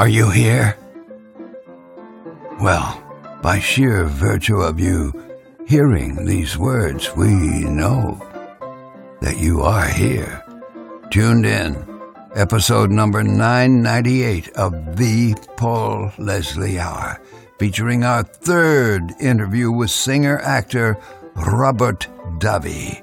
Are you here? Well, by sheer virtue of you hearing these words, we know that you are here. Tuned in. Episode number 998 of The Paul Leslie Hour, featuring our third interview with singer actor Robert Davi.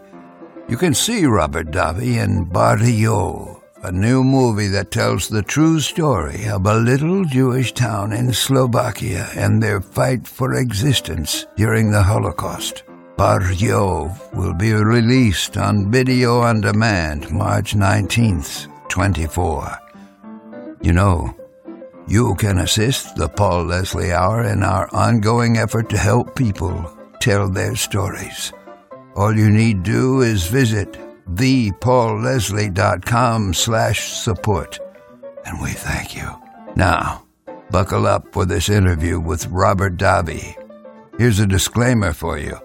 You can see Robert Davi in Bardejov, a new movie that tells the true story of a little Jewish town in Slovakia and their fight for existence during the Holocaust. Bardejov will be released on video on demand March 19th, 24. You know, you can assist the Paul Leslie Hour in our ongoing effort to help people tell their stories. All you need do is visit thepaulleslie.com slash support. And we thank you. Now, buckle up for this interview with Robert Davi. Here's a disclaimer for you.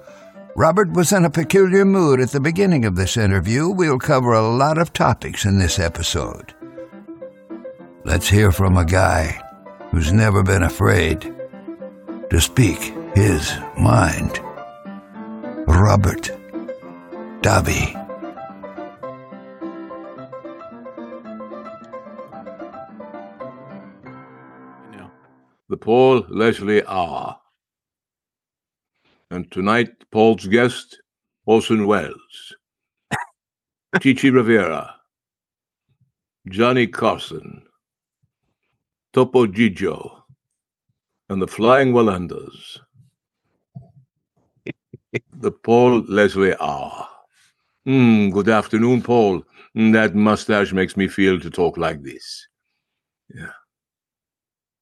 Robert was in a peculiar mood at the beginning of this interview. We'll cover a lot of topics in this episode. Let's hear from a guy who's never been afraid to speak his mind. Robert Davi. The Paul Leslie Hour. And tonight, Paul's guest, Orson Welles, Chita Rivera, Johnny Carson, Topo Gigio, and the Flying Wallendas. the Paul Leslie Hour. Mm, good afternoon, Paul. Mm, That mustache makes me feel to talk like this.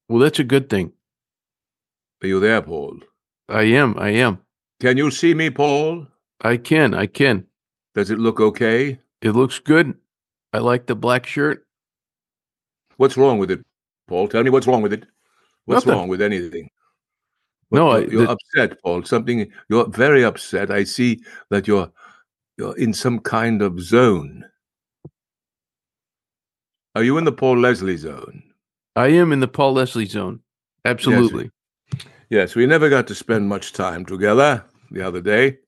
Well, that's a good thing. Are you there, Paul? I am. I am. Can you see me, Paul? I can. I can. Does it look okay? It looks good. I like the black shirt. What's wrong with it, Paul? Tell me what's wrong with it. What's Nothing. wrong with anything? No, I- you're the- upset, Paul. Something you're very upset. I see that you're you're in some kind of zone. Are you in the Paul Leslie zone? I am in the Paul Leslie zone. Absolutely. Yes, we never got to spend much time together the other day.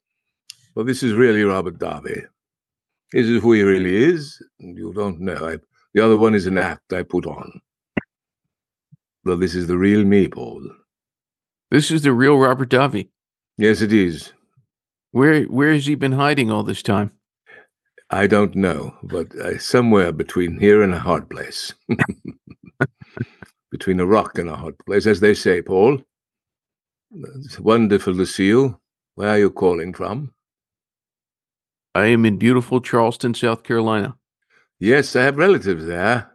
Well, this is really Robert Davi. This is who he really is. You don't know. I, the other one is an act I put on. Well, this is the real me, Paul. This is the real Robert Davi. Yes, it is. Where where has he been hiding all this time? I don't know, but uh, somewhere between here and a hard place. between a rock and a hard place, as they say, Paul. It's wonderful to see you. Where are you calling from? I am in beautiful Charleston, South Carolina. Yes, I have relatives there.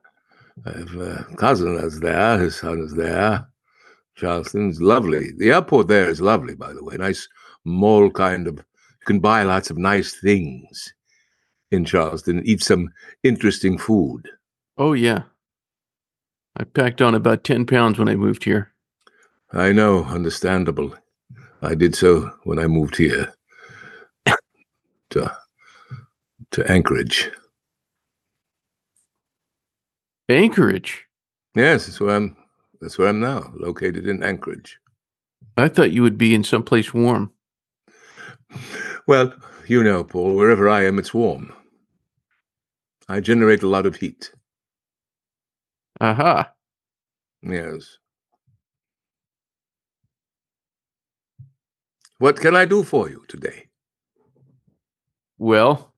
I have a cousin that's there. His son is there. Charleston's lovely. The airport there is lovely, by the way. Nice mall kind of. You can buy lots of nice things in Charleston. Eat some interesting food. Oh yeah. I packed on about ten pounds when I moved here. I know, understandable. I did so when I moved here to to Anchorage. Anchorage. Yes, that's where I'm. That's where I'm now, located in Anchorage. I thought you would be in someplace warm. Well, you know, Paul, wherever I am, it's warm. I generate a lot of heat. Aha. Yes. What can I do for you today? Well,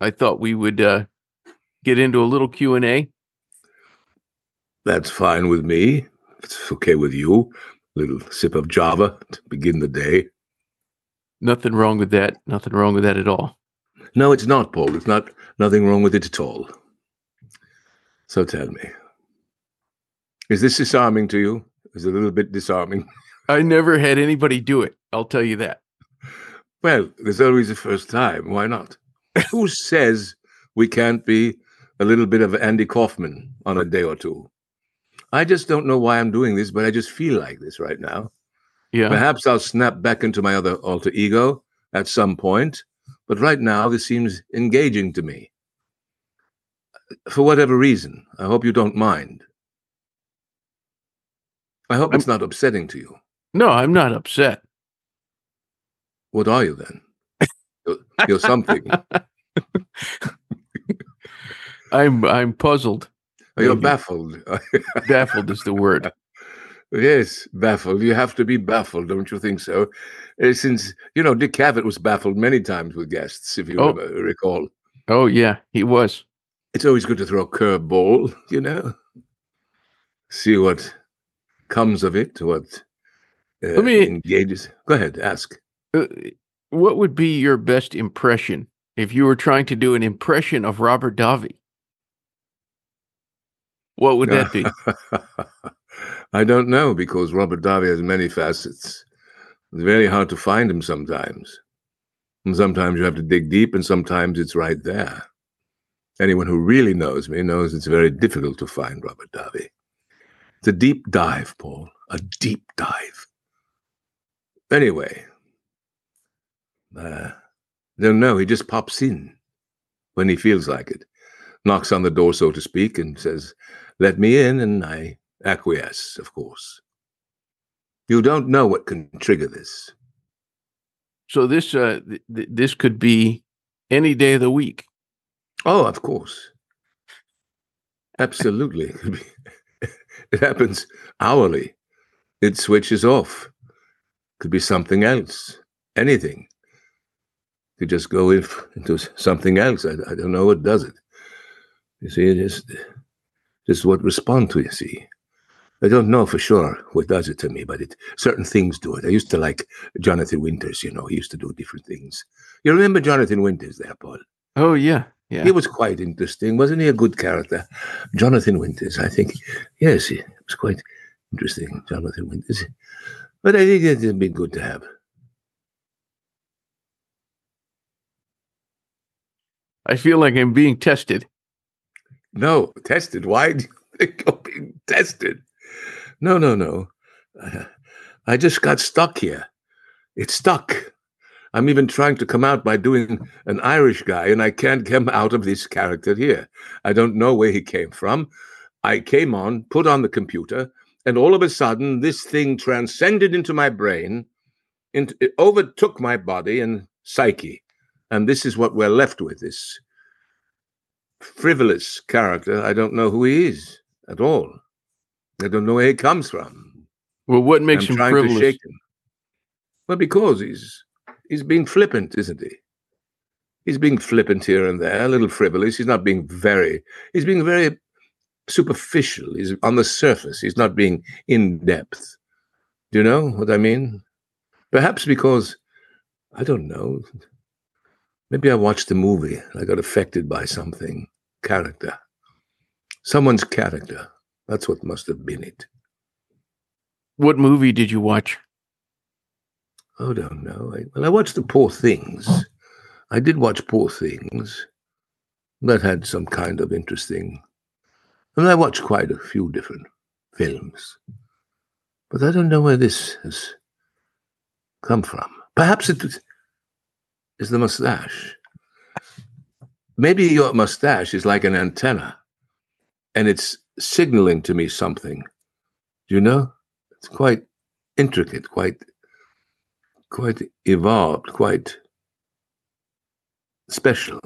I thought we would uh, get into a little Q and A. That's fine with me. It's okay with you. Little sip of Java to begin the day. Nothing wrong with that. Nothing wrong with that at all. No, it's not, Paul. It's not nothing wrong with it at all. So tell me. Is this disarming to you? Is it a little bit disarming? I never had anybody do it. I'll tell you that. Well, there's always a first time. Why not? Who says we can't be a little bit of Andy Kaufman on a day or two? I just don't know why I'm doing this, but I just feel like this right now. Yeah. Perhaps I'll snap back into my other alter ego at some point, but right now this seems engaging to me. For whatever reason, I hope you don't mind. I hope it's not upsetting to you. No, I'm not upset. What are you then? You're, you're something. I'm I'm puzzled. You're baffled. Baffled is the word. yes, baffled. You have to be baffled, don't you think so? Uh, since you know Dick Cavett was baffled many times with guests, if you Oh. ever recall. Oh yeah, he was. It's always good to throw a curveball, you know. See what comes of it. What uh, Let me- engages. Go ahead, ask. Uh, what would be your best impression if you were trying to do an impression of Robert Davi? What would that be? I don't know because Robert Davi has many facets. It's very hard to find him sometimes. And sometimes you have to dig deep, and sometimes it's right there. Anyone who really knows me knows it's very difficult to find Robert Davi. It's a deep dive, Paul, a deep dive. Anyway, uh, don't know. He just pops in when he feels like it, knocks on the door, so to speak, and says, let me in, and I acquiesce, of course. You don't know what can trigger this. So this uh, th- th- this could be any day of the week. Oh, of course. Absolutely. it happens hourly. It switches off. Could be something else. Anything. Could just go if, into something else. I, I don't know what does it. You see, it is just what respond to, you see. I don't know for sure what does it to me, but it certain things do it. I used to like Jonathan Winters, you know, he used to do different things. You remember Jonathan Winters there, Paul? Oh yeah, yeah. He was quite interesting, wasn't he? A good character, Jonathan Winters. I think, yes, he was quite interesting, Jonathan Winters. But I think it'd be good to have. I feel like I'm being tested. No, tested. Why do you think I'm being tested? No, no, no. Uh, I just got stuck here. It's stuck. I'm even trying to come out by doing an Irish guy, and I can't come out of this character here. I don't know where he came from. I came on, put on the computer, and all of a sudden, this thing transcended into my brain, into, it overtook my body and psyche. And this is what we're left with this frivolous character. I don't know who he is at all. I don't know where he comes from. Well, what makes I'm him frivolous? to shake him. Well, because he's he's being flippant, isn't he? He's being flippant here and there, a little frivolous. He's not being very. He's being very superficial. He's on the surface. He's not being in depth. Do you know what I mean? Perhaps because I don't know. Maybe I watched a movie. and I got affected by something. Character. Someone's character. That's what must have been it. What movie did you watch? Oh, don't know. I, well, I watched the Poor Things. Oh. I did watch Poor Things. That had some kind of interesting. And I watched quite a few different films. But I don't know where this has come from. Perhaps it is the mustache. Maybe your mustache is like an antenna and it's signaling to me something. You know? It's quite intricate, quite quite evolved, quite special.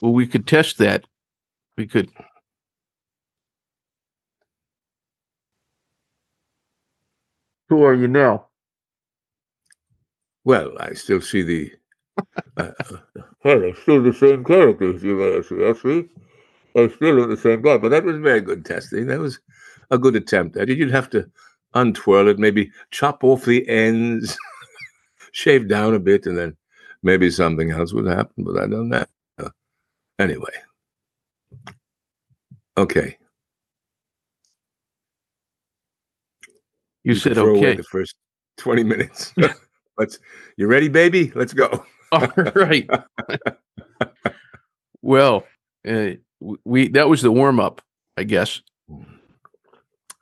Well, we could test that. We could. Who are you now? Well, I still see the. Uh, well, I'm still the same character, if you ask me. Actually, I still look the same guy, but that was very good testing. That was a good attempt at it. You'd have to untwirl it, maybe chop off the ends, shave down a bit, and then maybe something else would happen. But I don't know. Anyway, okay. You, can said throw away okay. The first twenty minutes. Let's. You ready, baby? Let's go. All right. well, uh, we that was the warm up, I guess.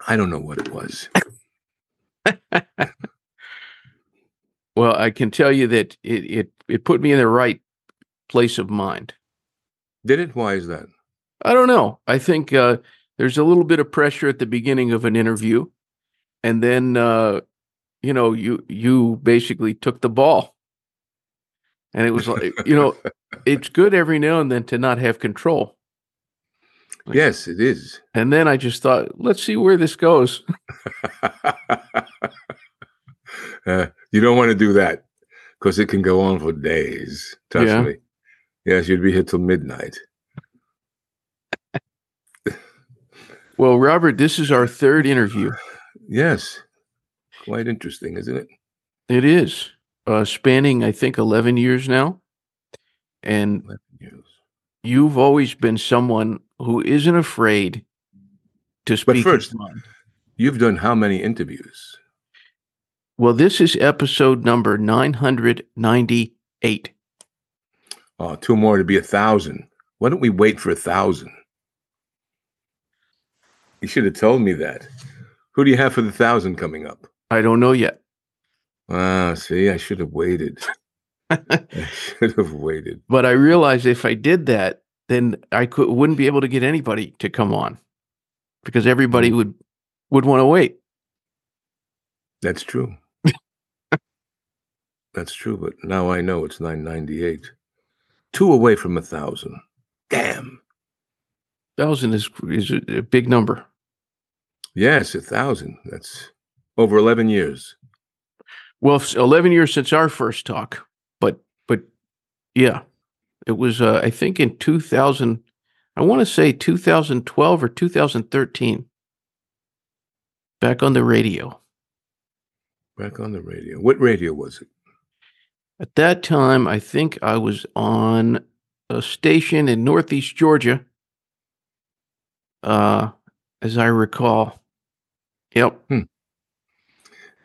I don't know what it was. Well, I can tell you that it it it put me in the right place of mind. Did it? Why is that? I don't know. I think uh, there's a little bit of pressure at the beginning of an interview, and then uh, you know you you basically took the ball, and it was like you know it's good every now and then to not have control. Yes, it is. And then I just thought, let's see where this goes. uh, you don't want to do that because it can go on for days. Trust Yeah. me. Yes, you'd be here till midnight. Well, Robert, this is our third interview. Yes. Quite interesting, isn't it? It is uh, spanning, I think, eleven years now, and Yes. you've always been someone who isn't afraid to speak. his first-. You've done how many interviews? Well, this is episode number nine hundred ninety-eight. Oh, two more to be a thousand. Why don't we wait for a thousand? You should have told me that. Who do you have for the thousand coming up? I don't know yet. Ah, see, I should have waited. I should have waited. But I realized if I did that, then I could wouldn't be able to get anybody to come on because everybody would would want to wait. That's true. That's true, but now I know it's 998. Two away from a thousand. Damn. Thousand is is a big number. Yes, a thousand. That's over 11 years. Well, eleven years since our first talk, but but yeah, it was uh, I think in two thousand. I want to say two thousand twelve or two thousand thirteen. Back on the radio. Back on the radio. What radio was it? At that time, I think I was on a station in Northeast Georgia. Uh, as I recall. Yep.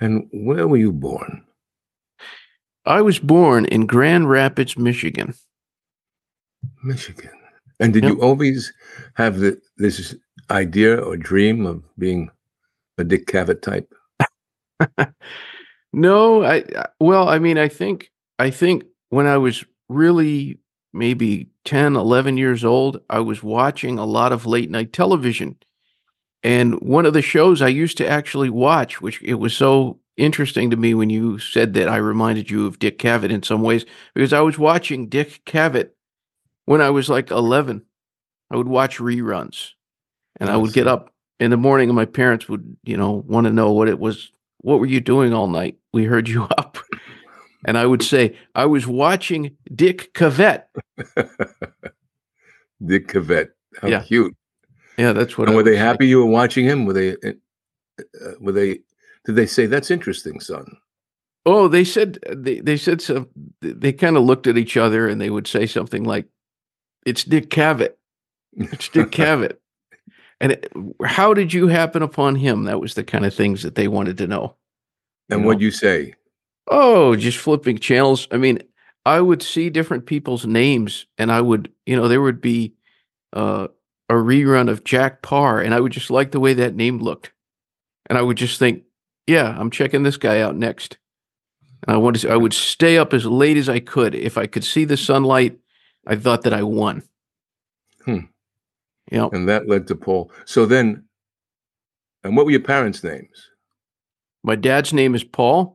And where were you born? I was born in Grand Rapids, Michigan. Michigan. And did Yep. you always have the, this idea or dream of being a Dick Cavett type? No, I- well, I mean, I think I think when I was really maybe 10, 11 years old, I was watching a lot of late night television. And one of the shows I used to actually watch, which it was so interesting to me when you said that I reminded you of Dick Cavett in some ways, because I was watching Dick Cavett when I was like 11. I would watch reruns and I I would get up in the morning and my parents would, you know, want to know what it was. What were you doing all night? We heard you up. And I would say, I was watching Dick Cavett. Dick Cavett. How Yeah. cute. Yeah, that's what And I were they happy you were watching him? Were they, uh, uh, were they, did they say, that's interesting, son? Oh, they said they, they said some they kind of looked at each other and they would say something like, It's Dick Cavett. It's Dick Cavett. And it, how did you happen upon him? That was the kind of things that they wanted to know. And you what'd you say? Oh, just flipping channels. I mean, I would see different people's names and I would, you know, there would be uh, a rerun of Jack Paar and I would just like the way that name looked. And I would just think, yeah, I'm checking this guy out next. And I wanted to, I would stay up as late as I could. If I could see the sunlight, I thought that I won. Hmm. Yep. And that led to Paul. So then, and what were your parents' names? My dad's name is Paul.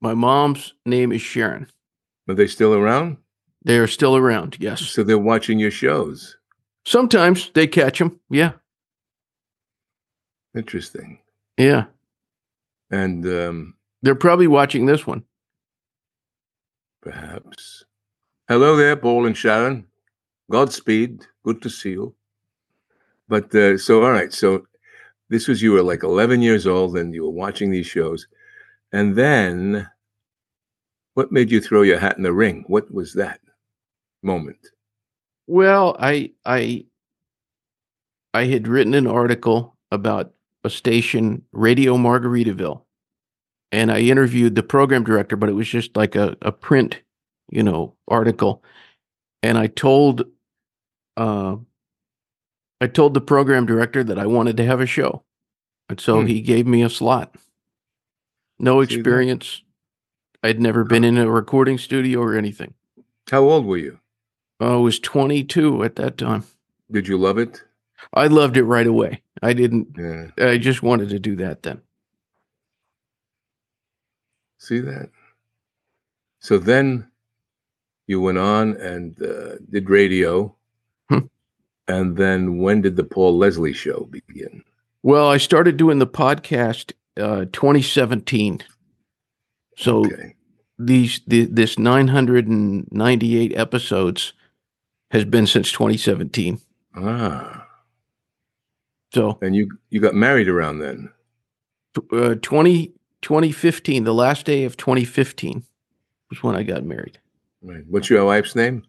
My mom's name is Sharon. Are they still around? They are still around. Yes. So they're watching your shows. Sometimes they catch them. Yeah. Interesting. Yeah. And um, They're probably watching this one. perhaps. Hello there, Paul and Sharon. Godspeed. Good to see you. But uh, so, all right. So this was you were like 11 years old and you were watching these shows. And then what made you throw your hat in the ring? What was that moment? Well, I I I had written an article about a station, Radio Margaritaville, and I interviewed the program director, but it was just like a, a print, you know, article. And I told uh I told the program director that I wanted to have a show. And so Hmm. he gave me a slot. No See that? experience. I'd never been in a recording studio or anything. How old were you? I was 22 at that time. Did you love it? I loved it right away. I didn't. Yeah. I just wanted to do that then. See that? So then you went on and uh, did radio. Hmm. And then when did the Paul Leslie show begin? Well, I started doing the podcast uh 2017. So Okay. these the, this 998 episodes has been since 2017. Ah. So And you you got married around then. uh 20 2015, the last day of 2015 was when I got married. Right. What's your wife's name?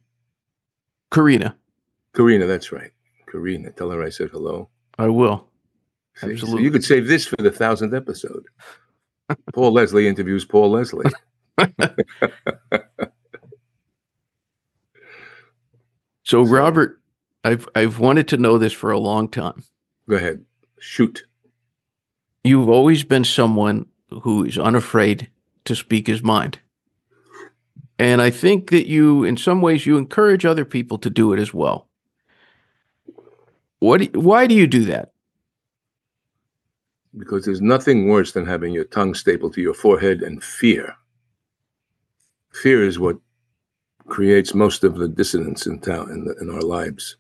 Karina, Karina, that's right. Karina. Tell her I said hello. I will. See, So you could save this for the thousandth episode. Paul Leslie interviews Paul Leslie. So So- Robert, I've I've wanted to know this for a long time. Go ahead. Shoot. You've always been someone who is unafraid to speak his mind. And I think that you in some ways you encourage other people to do it as well. What do- why do you do that? Because there's nothing worse than having your tongue stapled to your forehead and fear. Fear is what creates most of the dissonance in town in, the, in our lives.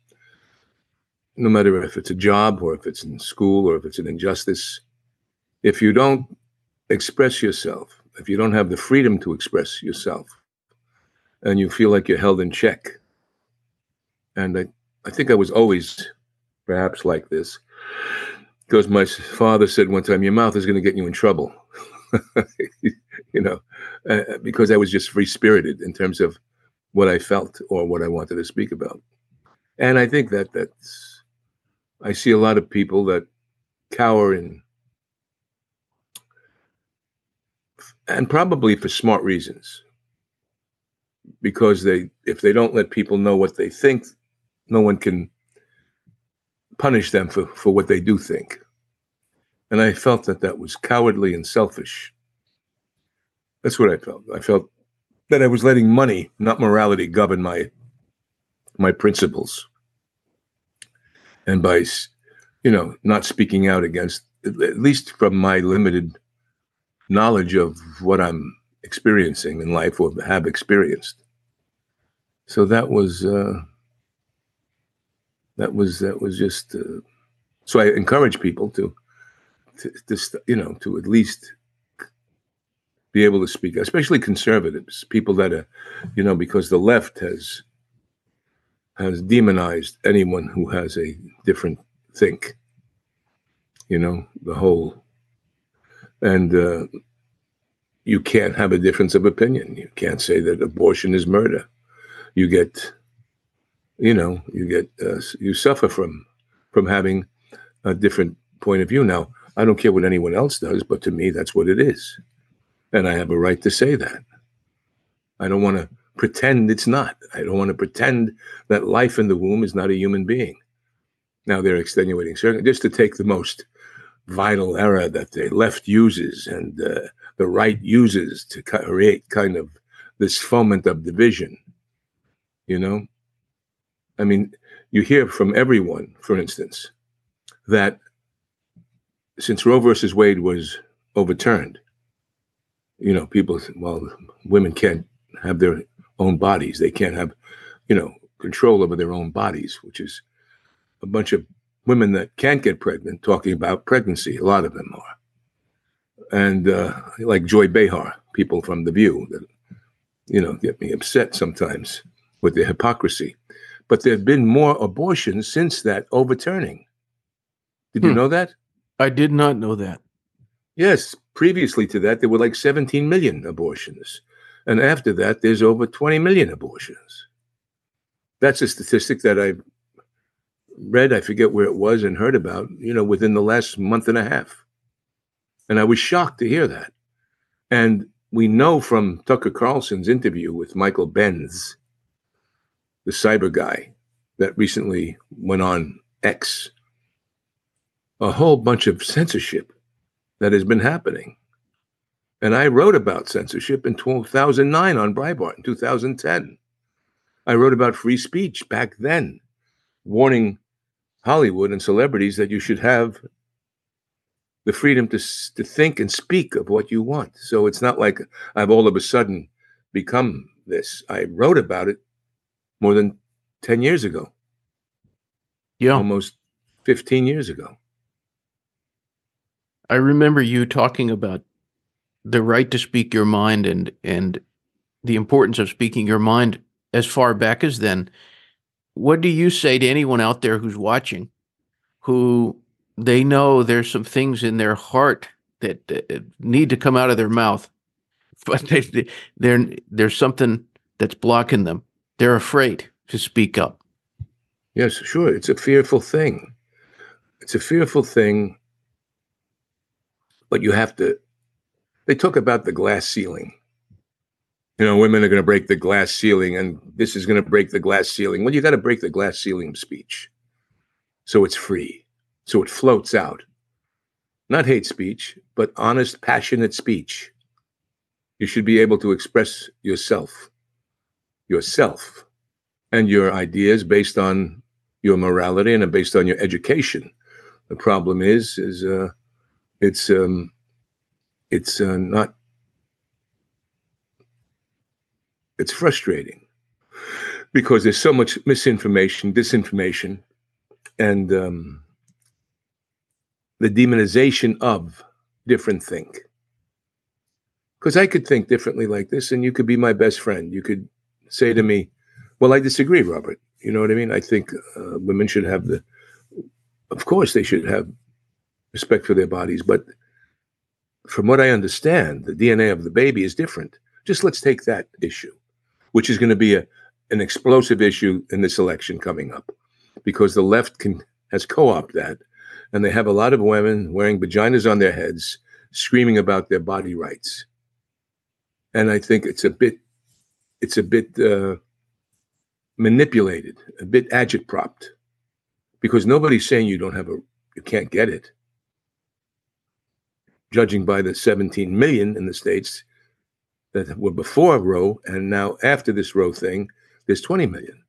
No matter if it's a job or if it's in school or if it's an injustice, if you don't express yourself, if you don't have the freedom to express yourself, and you feel like you're held in check, and I, I think I was always perhaps like this, because my father said one time, "Your mouth is going to get you in trouble," you know, uh, because I was just free spirited in terms of what I felt or what I wanted to speak about, and I think that that's I see a lot of people that cower in, and probably for smart reasons, because they if they don't let people know what they think, no one can punish them for, for what they do think. And I felt that that was cowardly and selfish. That's what I felt. I felt that I was letting money, not morality, govern my my principles. And by, you know, not speaking out against, at least from my limited knowledge of what I'm experiencing in life or have experienced. So that was. Uh, that was that was just uh, so i encourage people to, to to you know to at least be able to speak especially conservatives people that are you know because the left has has demonized anyone who has a different think you know the whole and uh, you can't have a difference of opinion. You can't say that abortion is murder. You get you know you get uh, you suffer from from having a different point of view. Now i don't care what anyone else does but to me that's what it is. And i have a right to say that. I don't want to pretend it's not. I don't want to pretend that life in the womb is not a human being. Now they're extenuating circumstances just to take the most vital error that the left uses and uh, the right uses to create kind of this foment of division you know I mean, you hear from everyone, for instance, that since Roe versus Wade was overturned, you know, people, well, women can't have their own bodies. They can't have, you know, control over their own bodies, which is a bunch of women that can't get pregnant talking about pregnancy. A lot of them are. And uh, like Joy Behar, people from The View that, you know, get me upset sometimes with their hypocrisy but there have been more abortions since that overturning. Did you Hmm. know that? I did not know that. Yes. Previously to that, there were like 17 million abortions. And after that, there's over 20 million abortions. That's a statistic that I read, I forget where it was, and heard about, you know, within the last month and a half. And I was shocked to hear that. And we know from Tucker Carlson's interview with Michael Benz, the cyber guy that recently went on X, a whole bunch of censorship that has been happening. And I wrote about censorship in 2009 on Breitbart in 2010. I wrote about free speech back then, warning Hollywood and celebrities that you should have the freedom to to think and speak of what you want. So it's not like I've all of a sudden become this. I wrote about it more than 10 years ago. Yeah. Almost 15 years ago. I remember you talking about the right to speak your mind and and the importance of speaking your mind as far back as then. What do you say to anyone out there who's watching who they know there's some things in their heart that uh, need to come out of their mouth, but they, they're, there's something that's blocking them. They're afraid to speak up. Yes, sure. It's a fearful thing. It's a fearful thing, but you have to. They talk about the glass ceiling. You know, women are going to break the glass ceiling, and this is going to break the glass ceiling. Well, you got to break the glass ceiling of speech so it's free so it floats out. Not hate speech, but honest, passionate speech. You should be able to express yourself, yourself, and your ideas based on your morality and based on your education. The problem is, is uh, it's um, it's uh, not. It's frustrating because there's so much misinformation, disinformation, and um, the demonization of different think. Because I could think differently like this, and you could be my best friend. You could say to me, Well, I disagree, Robert. You know what I mean? I think uh, women should have the, of course, they should have respect for their bodies. But from what I understand, the DNA of the baby is different. Just let's take that issue, which is going to be a, an explosive issue in this election coming up, because the left can has co-opted that and they have a lot of women wearing vaginas on their heads, screaming about their body rights. And I think it's a bit, it's a bit uh, manipulated, a bit agitpropped, because nobody's saying you don't have a, you can't get it. Judging by the 17 million in the states that were before Roe, and now after this Roe thing, there's 20 million.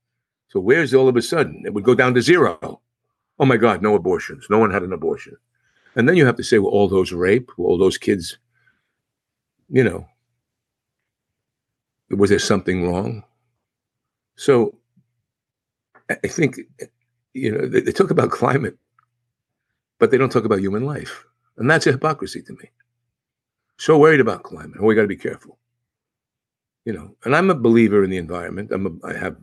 So where's all of a sudden it would go down to zero? oh my God, no abortions. No one had an abortion. And then you have to say, well, all those rape, all those kids, you know, was there something wrong? So I think, you know, they, they talk about climate, but they don't talk about human life. And that's a hypocrisy to me. So worried about climate. Oh, we got to be careful. You know, and I'm a believer in the environment. I'm a, I have,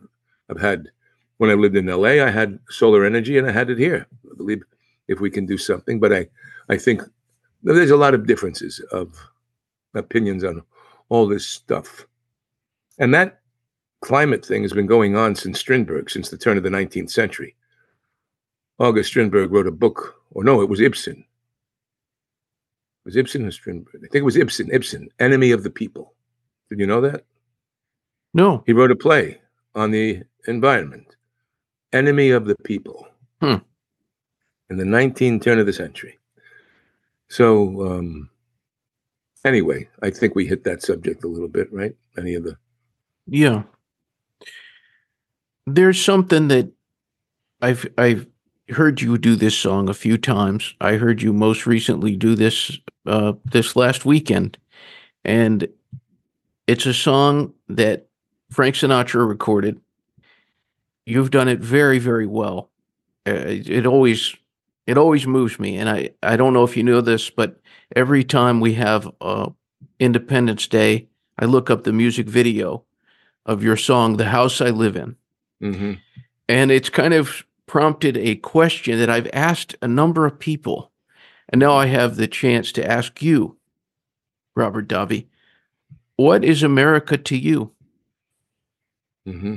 I've had when I lived in LA, I had solar energy and I had it here. I believe if we can do something, but I, I think there's a lot of differences of opinions on all this stuff. And that climate thing has been going on since Strindberg, since the turn of the 19th century. August Strindberg wrote a book, or no, it was Ibsen. It was Ibsen or Strindberg? I think it was Ibsen. Ibsen, Enemy of the People. Did you know that? No. He wrote a play on the environment enemy of the people hmm. in the 19th turn of the century. So, um, anyway, I think we hit that subject a little bit, right? Any of the. Yeah. There's something that I've, I've, heard you do this song a few times. I heard you most recently do this uh, this last weekend, and it's a song that Frank Sinatra recorded. You've done it very very well. Uh, it always it always moves me. And i i don't know if you know this but every time we have uh, independence day i look up the music video of your song the house i live in mm-hmm. and it's kind of prompted a question that i've asked a number of people and now i have the chance to ask you robert davi what is america to you mm-hmm.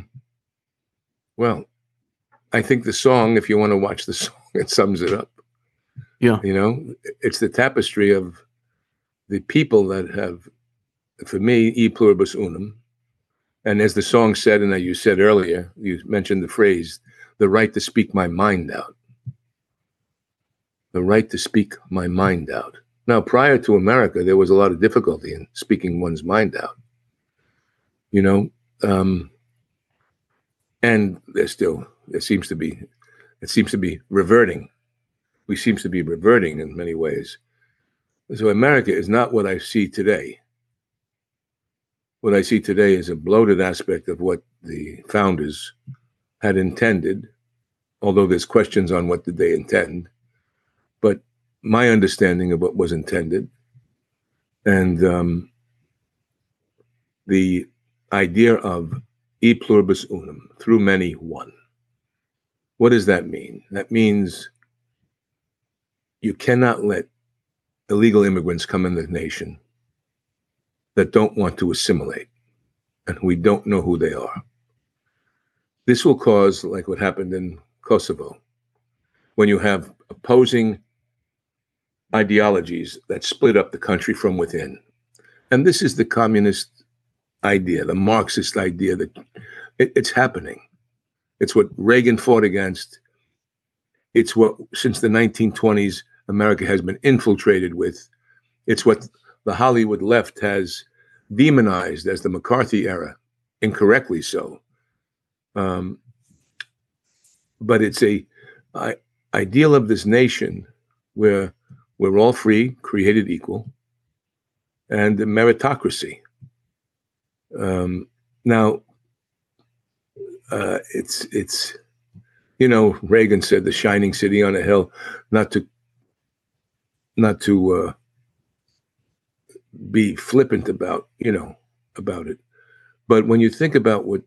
Well, I think the song, if you want to watch the song, it sums it up. Yeah. You know, it's the tapestry of the people that have, for me, e pluribus unum. And as the song said, and as you said earlier, you mentioned the phrase, the right to speak my mind out. The right to speak my mind out. Now, prior to America, there was a lot of difficulty in speaking one's mind out. You know, um, and there still there seems to be it seems to be reverting we seems to be reverting in many ways So America is not what I see today. What I see today is a bloated aspect of what the founders had intended, although there's questions on what did they intend. But my understanding of what was intended and um, the idea of e pluribus unum, through many, one. What does that mean? That means you cannot let illegal immigrants come in the nation that don't want to assimilate and we don't know who they are. This will cause, like what happened in Kosovo, when you have opposing ideologies that split up the country from within. And this is the communist idea, the Marxist idea that it, it's happening. It's what Reagan fought against. It's what, since the 1920s, America has been infiltrated with. It's what the Hollywood left has demonized as the McCarthy era, incorrectly so. Um, but it's a I, ideal of this nation where we're all free, created equal, and meritocracy. Um, now, uh, it's it's you know Reagan said the shining city on a hill, not to not to uh, be flippant about you know about it, but when you think about what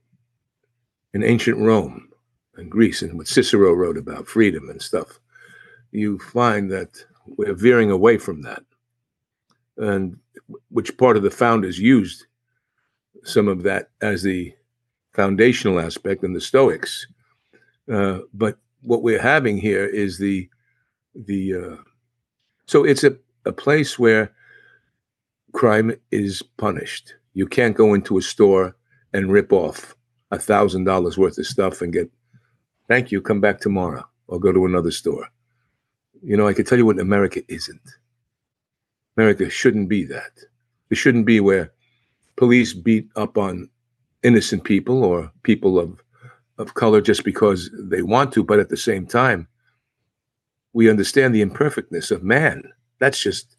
in ancient Rome and Greece and what Cicero wrote about freedom and stuff, you find that we're veering away from that, and which part of the founders used some of that as the foundational aspect in the Stoics. Uh, but what we're having here is the the uh, so it's a, a place where crime is punished. You can't go into a store and rip off a thousand dollars worth of stuff and get thank you, come back tomorrow, or go to another store. You know, I can tell you what America isn't. America shouldn't be that. It shouldn't be where police beat up on innocent people or people of of color just because they want to, but at the same time, we understand the imperfectness of man. That's just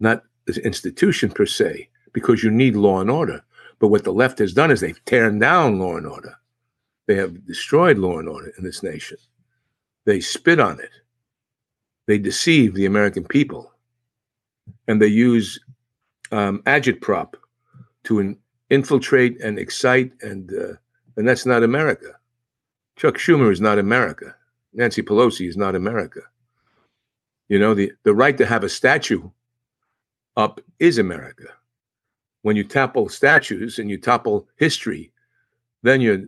not the institution per se, because you need law and order. But what the left has done is they've torn down law and order. They have destroyed law and order in this nation. They spit on it. They deceive the American people. And they use um, agitprop to in, infiltrate and excite, and uh, and that's not America. Chuck Schumer is not America. Nancy Pelosi is not America. You know, the, the right to have a statue up is America. When you topple statues and you topple history, then you're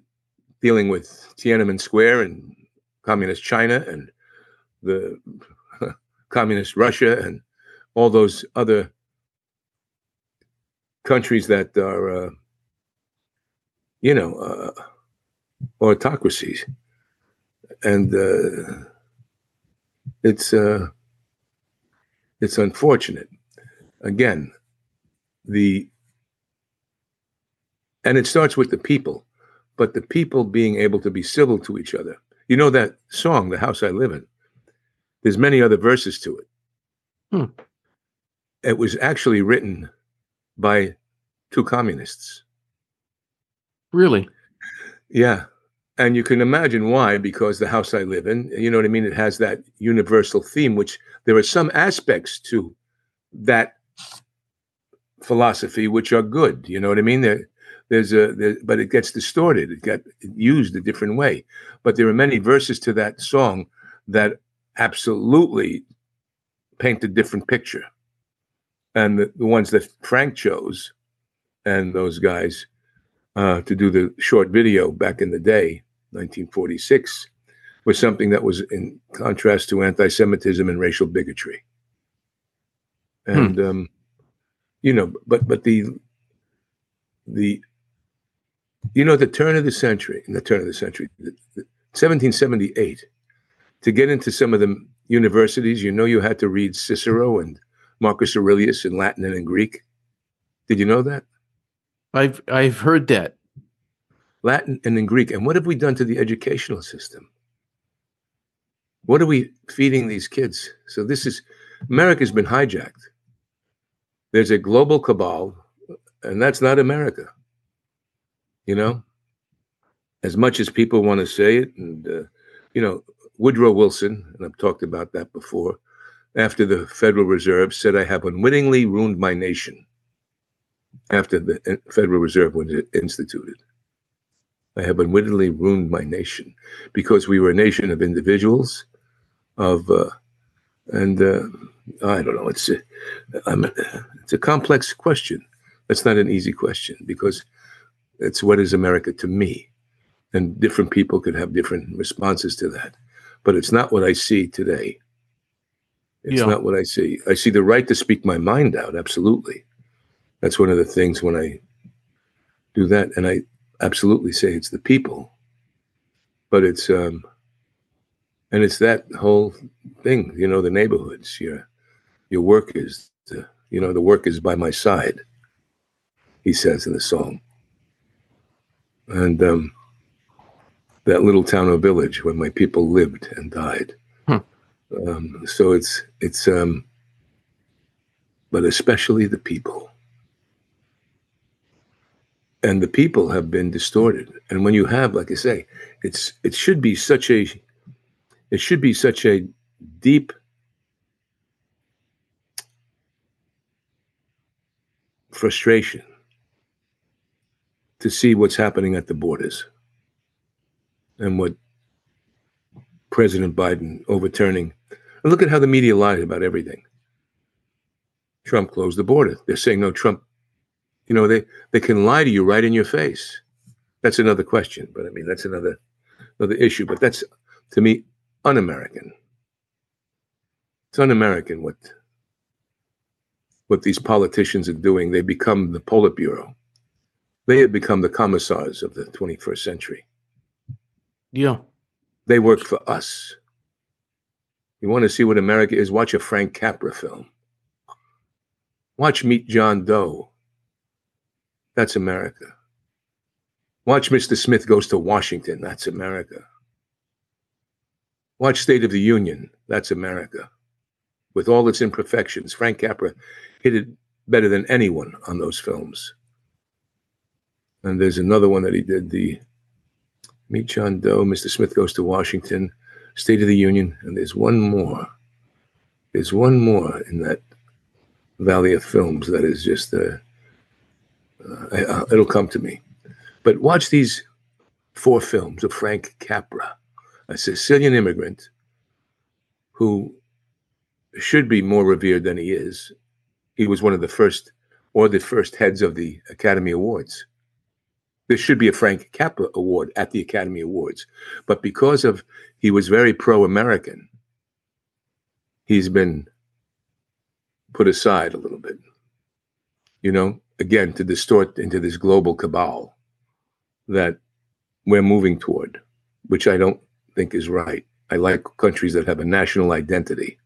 dealing with Tiananmen Square and communist China and the communist Russia and all those other countries that are, uh, you know, uh, autocracies, and uh, it's uh, it's unfortunate. Again, the and it starts with the people, but the people being able to be civil to each other. You know that song, "The House I Live In." There's many other verses to it. Hmm. It was actually written by two communists. Really? Yeah. And you can imagine why, because the house I live in, you know what I mean? It has that universal theme, which there are some aspects to that philosophy which are good. You know what I mean? There, there's a, there, but it gets distorted. It got used a different way. But there are many verses to that song that absolutely paint a different picture and the, the ones that Frank chose and those guys uh, to do the short video back in the day, 1946, was something that was in contrast to anti-Semitism and racial bigotry. And hmm. um, you know, but but the the you know the turn of the century, in the turn of the century, the, the 1778, to get into some of the universities, you know, you had to read Cicero and Marcus Aurelius in Latin and in Greek. Did you know that? I've I've heard that. Latin and in Greek. And what have we done to the educational system? What are we feeding these kids? So this is America's been hijacked. There's a global cabal, and that's not America. You know, as much as people want to say it, and uh, you know, Woodrow Wilson, and I've talked about that before, after the Federal Reserve said, I have unwittingly ruined my nation after the uh, Federal Reserve was instituted. I have unwittingly ruined my nation because we were a nation of individuals, of, uh, and uh, I don't know, it's a, I'm, it's a complex question. That's not an easy question because it's what is America to me? And different people could have different responses to that. But it's not what I see today. It's yeah. not what I see. I see the right to speak my mind out, absolutely. That's one of the things when I do that. And I absolutely say it's the people. But it's um and it's that whole thing, you know, the neighborhoods, your your work is the, you know, the work is by my side, he says in the song. And um that little town or village where my people lived and died. Hmm. Um, so it's it's um, but especially the people. And the people have been distorted. And when you have, like I say, it's it should be such a it should be such a deep frustration to see what's happening at the borders and what President Biden overturning. And look at how the media lied about everything. Trump closed the border. They're saying no, Trump. You know, they they can lie to you right in your face. That's another question, but I mean that's another another issue. But that's to me un-American. It's un-American what what these politicians are doing. They become the Politburo. They have become the commissars of the 21st century. Yeah. They work for us. You want to see what America is? Watch a Frank Capra film. Watch Meet John Doe. That's America. Watch Mr. Smith Goes to Washington. That's America. Watch State of the Union. That's America. With all its imperfections, Frank Capra hit it better than anyone on those films. And there's another one that he did, the Meet John Doe, Mr. Smith Goes to Washington, State of the Union, and there's one more. There's one more in that valley of films that is just, uh, uh, it'll come to me. But watch these four films of Frank Capra, a Sicilian immigrant who should be more revered than he is. He was one of the first, or the first heads of the Academy Awards there should be a Frank Capra Award at the Academy Awards. But because of he was very pro-American, he's been put aside a little bit. You know, again, to distort into this global cabal that we're moving toward, which I don't think is right. I like countries that have a national identity.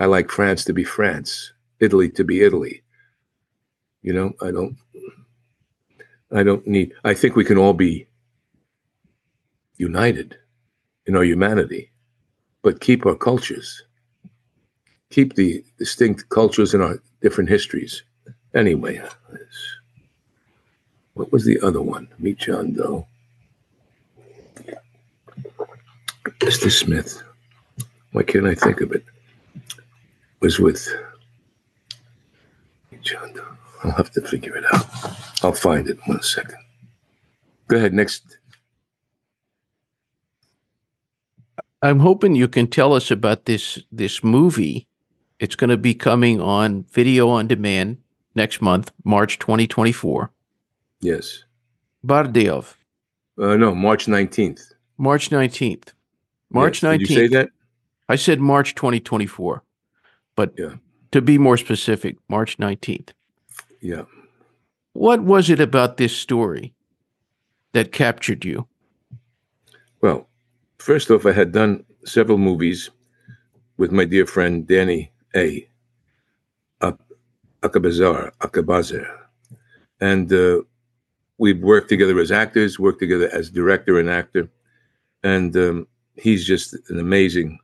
I like France to be France, Italy to be Italy. You know, I don't I don't need, I think we can all be united in our humanity, but keep our cultures, keep the distinct cultures and our different histories. Anyway, what was the other one? Meet John Doe. Mr. Smith. Why can't I think of it? Was with I'll have to figure it out. I'll find it in one second. Go ahead, next. I'm hoping you can tell us about this this movie. It's going to be coming on video on demand next month, March 2024. Yes. Bardejov. Uh, no, March 19th. March 19th. March yes. 19th. Did you say that? I said March 2024. But yeah. To be more specific, March 19th. Yeah. What was it about this story that captured you? Well, first off, I had done several movies with my dear friend Danny A. Abeckaser, Abeckaser. And uh, we worked together as actors, worked together as director and actor. And um, he's just an amazing.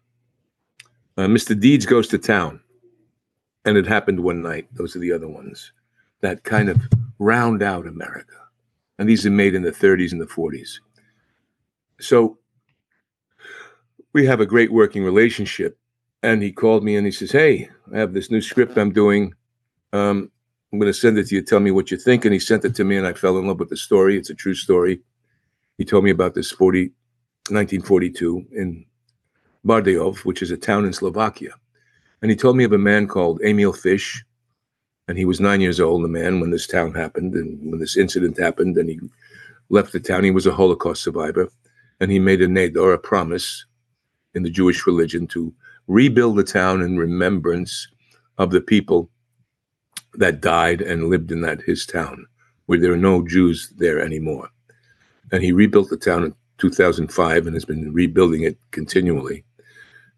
Uh, Mr. Deeds Goes to Town and it happened one night. Those are the other ones that kind of round out America. And these are made in the 30s and the 40s. So we have a great working relationship. And he called me and he says, Hey, I have this new script I'm doing. Um, I'm going to send it to you. Tell me what you think. And he sent it to me, and I fell in love with the story. It's a true story. He told me about this 40, 1942 in Bardejov, which is a town in Slovakia. And he told me of a man called Emil Fish. And he was nine years old, the man, when this town happened and when this incident happened. And he left the town. He was a Holocaust survivor. And he made a neder, a promise in the Jewish religion to rebuild the town in remembrance of the people that died and lived in that his town, where there are no Jews there anymore. And he rebuilt the town in 2005 and has been rebuilding it continually.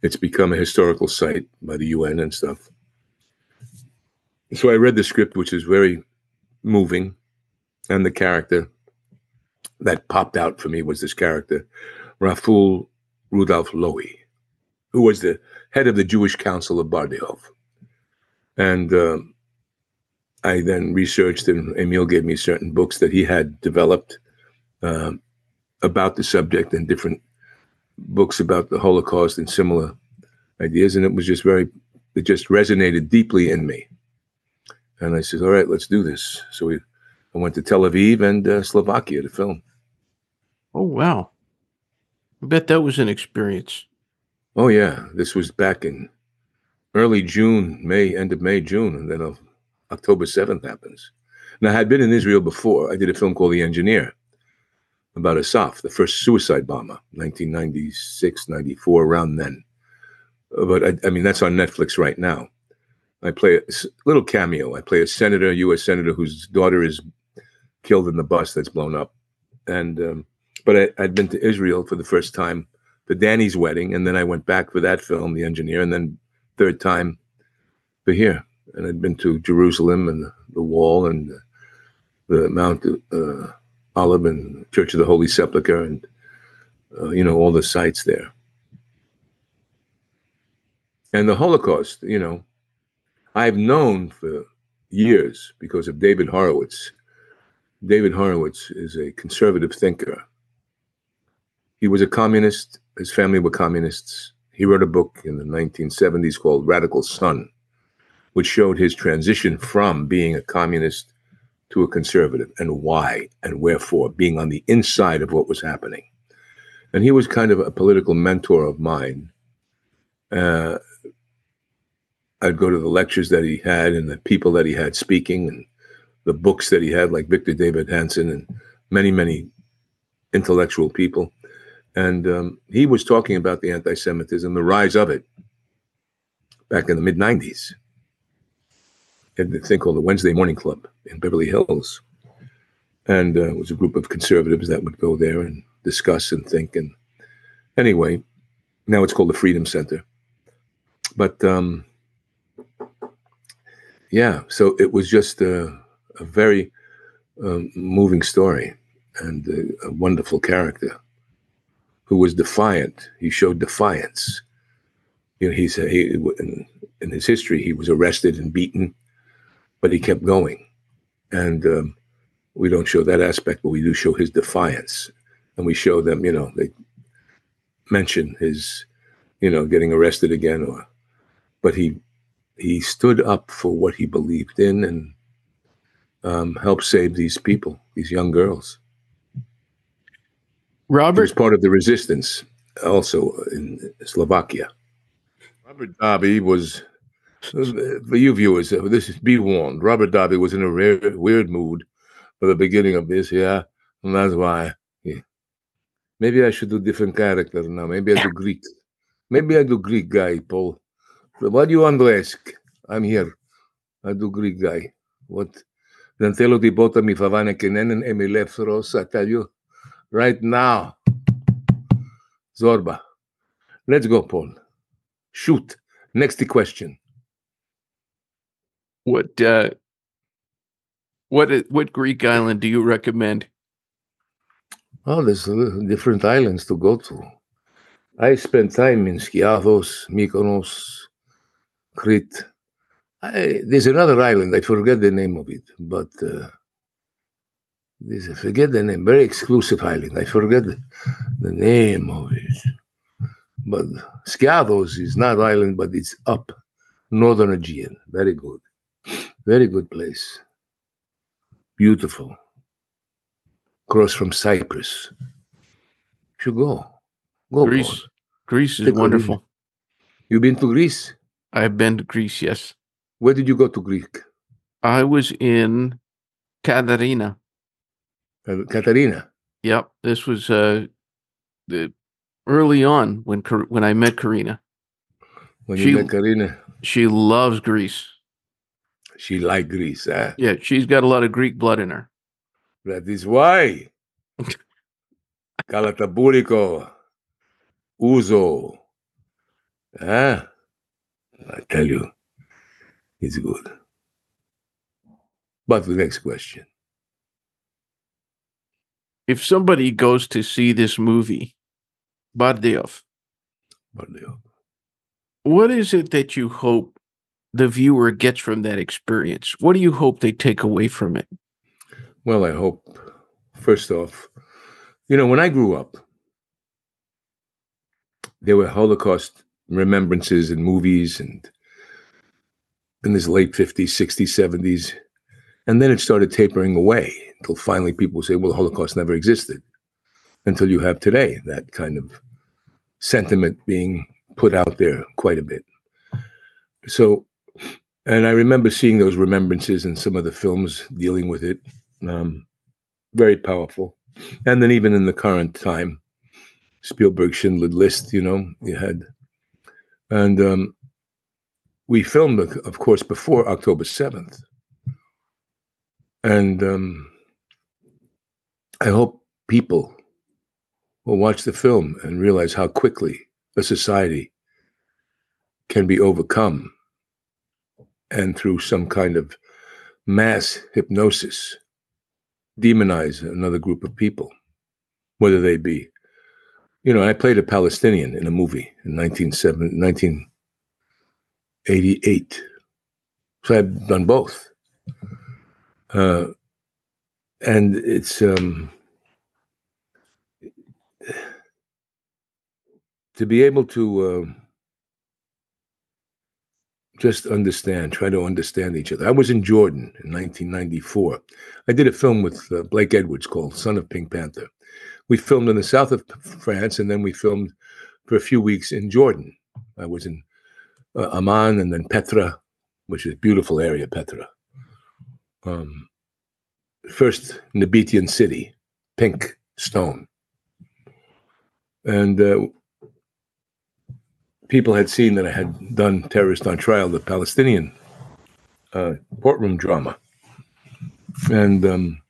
It's become a historical site by the UN and stuff. So I read the script, which is very moving, and the character that popped out for me was this character, Raful Rudolph Lowy, who was the head of the Jewish Council of Bardejov. And um, I then researched, and Emil gave me certain books that he had developed uh, about the subject and different books about the Holocaust and similar ideas. And it was just very, it just resonated deeply in me. And I said, all right, let's do this. So we, I went to Tel Aviv and uh, Slovakia to film. Oh, wow. I bet that was an experience. Oh, yeah. This was back in early June, May, end of May, June. And then October 7th happens. Now, I had been in Israel before. I did a film called The Engineer about Asaf, the first suicide bomber, 1996, 94, around then. But I, I mean, that's on Netflix right now. I play a little cameo. I play a senator, U.S. senator, whose daughter is killed in the bus that's blown up. And um, but I, I'd been to Israel for the first time for Danny's wedding, and then I went back for that film, The Engineer, and then third time for here and I'd been to Jerusalem and the, the Wall and the, the Mount uh, Olive and Church of the Holy Sepulchre and uh, you know all the sites there. And the Holocaust, you know, I've known for years because of David Horowitz. David Horowitz is a conservative thinker. He was a communist. His family were communists. He wrote a book in the 1970s called Radical Son which showed his transition from being a communist to a conservative and why and wherefore, being on the inside of what was happening. And he was kind of a political mentor of mine. Uh, I'd go to the lectures that he had and the people that he had speaking and the books that he had, like Victor Davis Hanson and many, many intellectual people. And um, he was talking about the anti Semitism, the rise of it back in the mid 90s had a thing called the Wednesday Morning Club in Beverly Hills. And uh, it was a group of conservatives that would go there and discuss and think. And anyway, now it's called the Freedom Center. But um, yeah, so it was just a, a very um, moving story and a, a wonderful character who was defiant. He showed defiance. You know, he's he, in, in his history, he was arrested and beaten but he kept going. And um, we don't show that aspect, but we do show his defiance. And we show them, you know, they mention his, you know, getting arrested again, or, but he, he stood up for what he believed in and um, helped save these people, these young girls. Robert he was part of the resistance, also in Slovakia. Robert Davi was for you viewers, uh, this is be warned. Robert Davi was in a rare, weird mood for the beginning of this, yeah, and that's why. Yeah. Maybe I should do different character now. Maybe I do Greek. Maybe I do Greek guy, Paul. What do you want to ask? I'm here. I do Greek guy. What? Then tell the bottom if Havana Kenen and left I tell you right now. Zorba. Let's go, Paul. Shoot. Next question. What uh, what what Greek island do you recommend? Oh, there's different islands to go to. I spent time in Skiathos, Mykonos, Crete, I, there's another island. I forget the name of it, but uh, there's I forget the name. Very exclusive island. I forget the, the name of it. But Skiathos is not island, but it's up northern Aegean. Very good, very good place. Beautiful. Across from Cyprus. Should go. Go. Greece. Paul. Greece is Take wonderful. You been to Greece? I've been to Greece, yes. Where did you go to Greek? I was in Katarina. Uh, Katarina. Yep. This was uh the early on when when I met Karina. When She- you met Karina, She loves Greece. She like Greece. Huh? Yeah, she's got a lot of Greek blood in her. That is why. Kalataburiko. Ouzo. Huh? I tell you, it's good. But the next question. If somebody goes to see this movie, Bardejov, Bardeo. what is it that you hope the viewer gets from that experience? What do you hope they take away from it? Well, I hope, first off, you know, when I grew up, there were Holocaust remembrances and movies and in this late 50s, 60s, 70s. And then it started tapering away until finally people say, well, the Holocaust never existed. Until you have today that kind of sentiment being put out there quite a bit. So, and I remember seeing those remembrances in some of the films dealing with it. Um, very powerful. And then even in the current time, Spielberg Schindler List, you know, you had, and um, we filmed, of course, before October seventh, and um, I hope people will watch the film and realize how quickly a society can be overcome, and through some kind of mass hypnosis, demonize another group of people, whether they be you know, I played a Palestinian in a movie in 1987 1988. So I've done both. Uh, and it's um, to be able to uh, just understand, try to understand each other. I was in Jordan in 1994. I did a film with uh, Blake Edwards called Son of Pink Panther we filmed in the south of France, and then we filmed for a few weeks in Jordan. I was in uh, Amman and then Petra, which is a beautiful area, Petra. Um, first Nabataean city, pink stone. And uh, people had seen that I had done Terrorist on Trial, the Palestinian uh, courtroom drama. And um,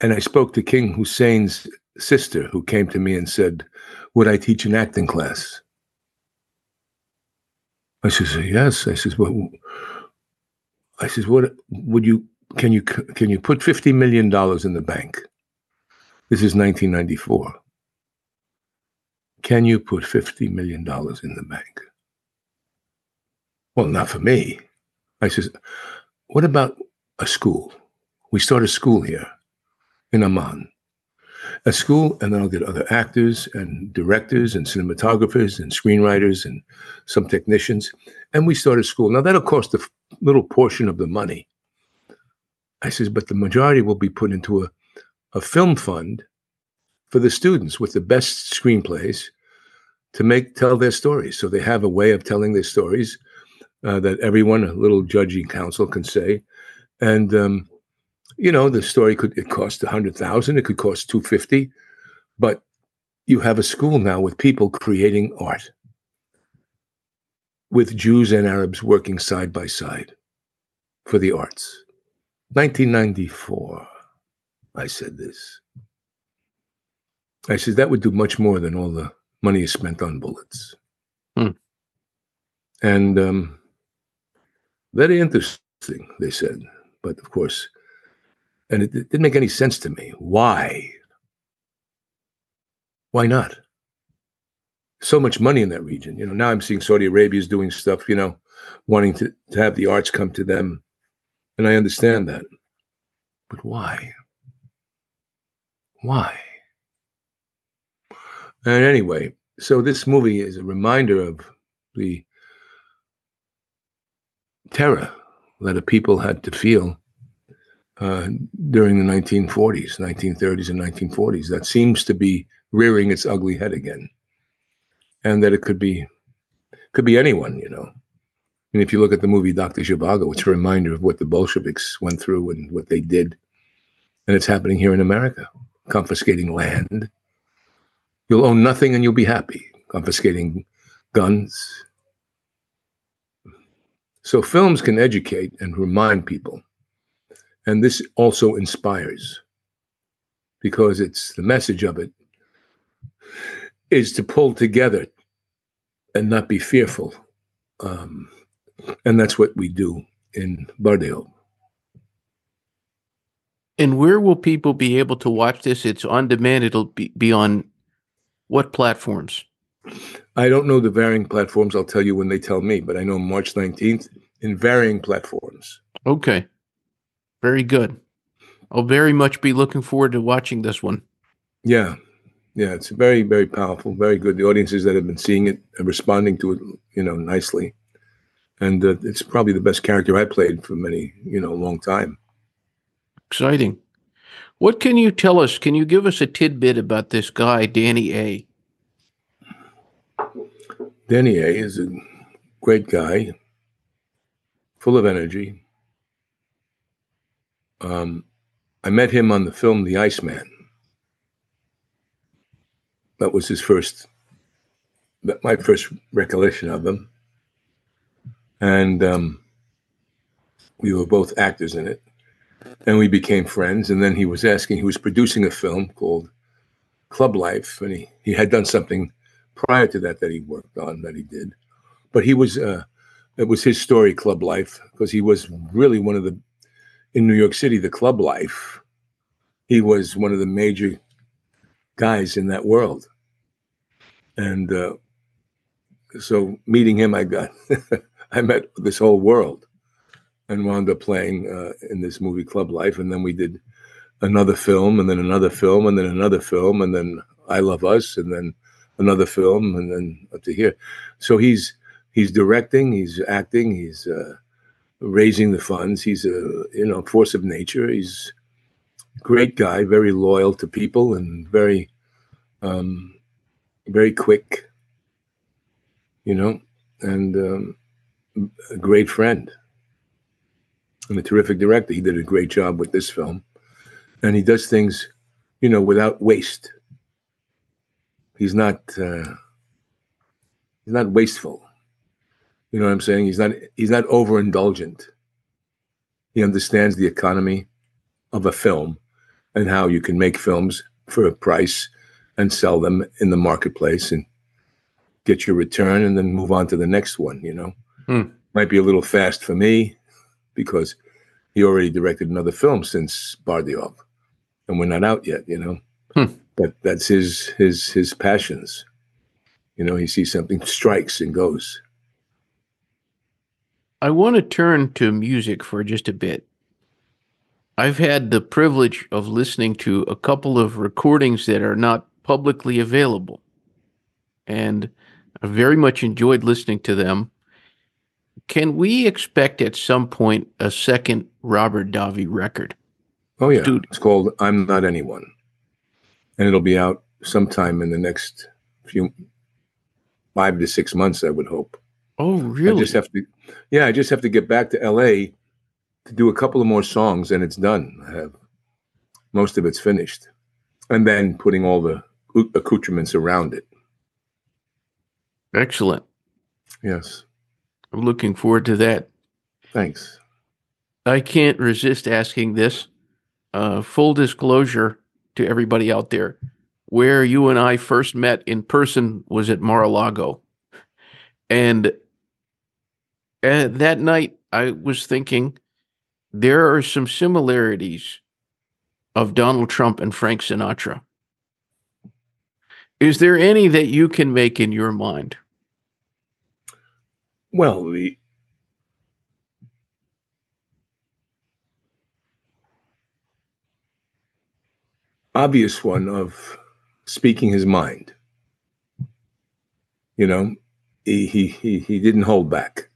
and I spoke to King Hussein's sister, who came to me and said, "Would I teach an acting class?" I says, "Yes." I says, "Well," I says, "What would you? Can you can you put fifty million dollars in the bank?" This is 1994. Can you put fifty million dollars in the bank? Well, not for me. I says, "What about a school? We start a school here." in Amman, a school, and then I'll get other actors and directors and cinematographers and screenwriters and some technicians, and we start a school. Now that'll cost a little portion of the money. I says, but the majority will be put into a, a film fund for the students with the best screenplays to make tell their stories. So they have a way of telling their stories uh, that everyone, a little judging council, can say, and um, you know the story could it cost a hundred thousand it could cost 250 but you have a school now with people creating art. With jews and arabs working side by side for the arts. 1994 i said this. I said that would do much more than all the money is spent on bullets Hmm. and um, very interesting they said but of course and it, it didn't make any sense to me. Why? Why not? so much money in that region. You know, now I'm seeing Saudi Arabia is doing stuff, you know, wanting to, to have the arts come to them. And I understand that. But why? Why? And anyway, so this movie is a reminder of the terror that a people had to feel uh, during the 1940s, 1930s, and 1940s. That seems to be rearing its ugly head again, and that it could be could be anyone, you know. And if you look at the movie Doctor Zhivago, it's a reminder of what the Bolsheviks went through and what they did, and it's happening here in America, confiscating land. You'll own nothing and you'll be happy. Confiscating guns. So films can educate and remind people and this also inspires because it's the message of it is to pull together and not be fearful. Um, and that's what we do in Bardeo. And where will people be able to watch this? It's on demand. It'll be, be on what platforms? I don't know the varying platforms. I'll tell you when they tell me, but I know March 19th in varying platforms. Okay. Very good. I'll very much be looking forward to watching this one. Yeah. Yeah, it's very, very powerful, very good. The audiences that have been seeing it and responding to it, you know, nicely. And uh, it's probably the best character I played for many, you know, long time. Exciting. What can you tell us? Can you give us a tidbit about this guy, Danny A? Danny A is a great guy, full of energy, um, I met him on the film The Iceman. That was his first, my first recollection of him. And um, we were both actors in it. And we became friends. And then he was asking, he was producing a film called Club Life. And he, he had done something prior to that that he worked on that he did. But he was, uh, it was his story, Club Life, because he was really one of the in New York City, the club life, he was one of the major guys in that world. And uh, so meeting him, I got, I met this whole world and wound up playing uh, in this movie Club Life. And then we did another film and then another film and then another film and then I Love Us and then another film and then up to here. So he's, he's directing, he's acting, he's, uh, raising the funds. He's a you know force of nature. He's great guy, very loyal to people, and very um, very quick. You know, and um, a great friend and a terrific director. He did a great job with this film, and he does things, you know, without waste. He's not uh, he's not wasteful you know what I'm saying? He's not he's not overindulgent. He understands the economy of a film and how you can make films for a price and sell them in the marketplace and get your return and then move on to the next one, you know. Hmm. Might be a little fast for me because he already directed another film since Bardejov and we're not out yet, you know. Hmm. But that's his his his passions. You know, he sees something, strikes and goes. I want to turn to music for just a bit. I've had the privilege of listening to a couple of recordings that are not publicly available. And I very much enjoyed listening to them. Can we expect at some point a second Robert Davi record? Oh, yeah. Dude. It's called I'm Not Anyone. And it'll be out sometime in the next few five to six months, I would hope. Oh, really? I just have to, yeah, I just have to get back to LA to do a couple of more songs, and it's done. I have most of it's finished, and then putting all the accoutrements around it. Excellent. Yes, I'm looking forward to that. Thanks. I can't resist asking this. Uh, full disclosure to everybody out there: where you and I first met in person was at Mar-a-Lago, and and that night, I was thinking there are some similarities of Donald Trump and Frank Sinatra. Is there any that you can make in your mind? Well, the obvious one of speaking his mind. You know, he he he, didn't hold back.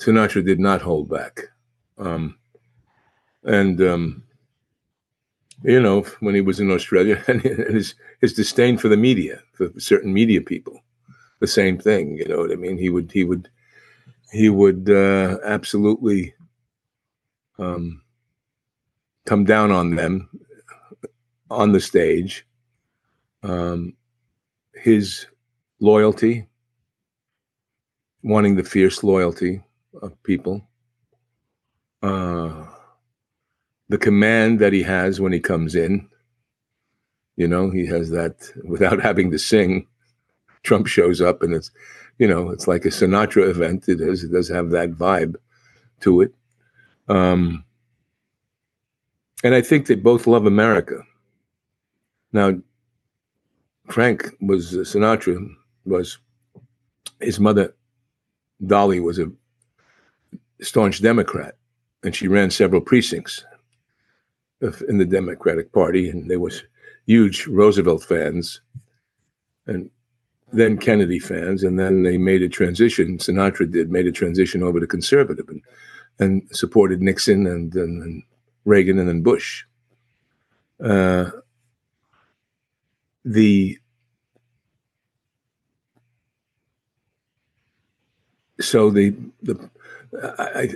Sinatra did not hold back. Um, and um, you know, when he was in Australia, and his his disdain for the media, for certain media people, the same thing. You know what I mean? He would he would he would uh, absolutely um, come down on them on the stage. Um, his loyalty, wanting the fierce loyalty of people. Uh, the command that he has when he comes in. You know, he has that without having to sing. Trump shows up and it's, you know, it's like a Sinatra event. It is. It does have that vibe to it. Um, and I think they both love America. Now, Frank was uh, Sinatra was his mother, Dolly, was a staunch Democrat, and she ran several precincts in the Democratic Party, and they was huge Roosevelt fans, and then Kennedy fans, and then they made a transition. Sinatra did made a transition over to conservative, and and supported Nixon and, and Reagan and then Bush. Uh, the so the the I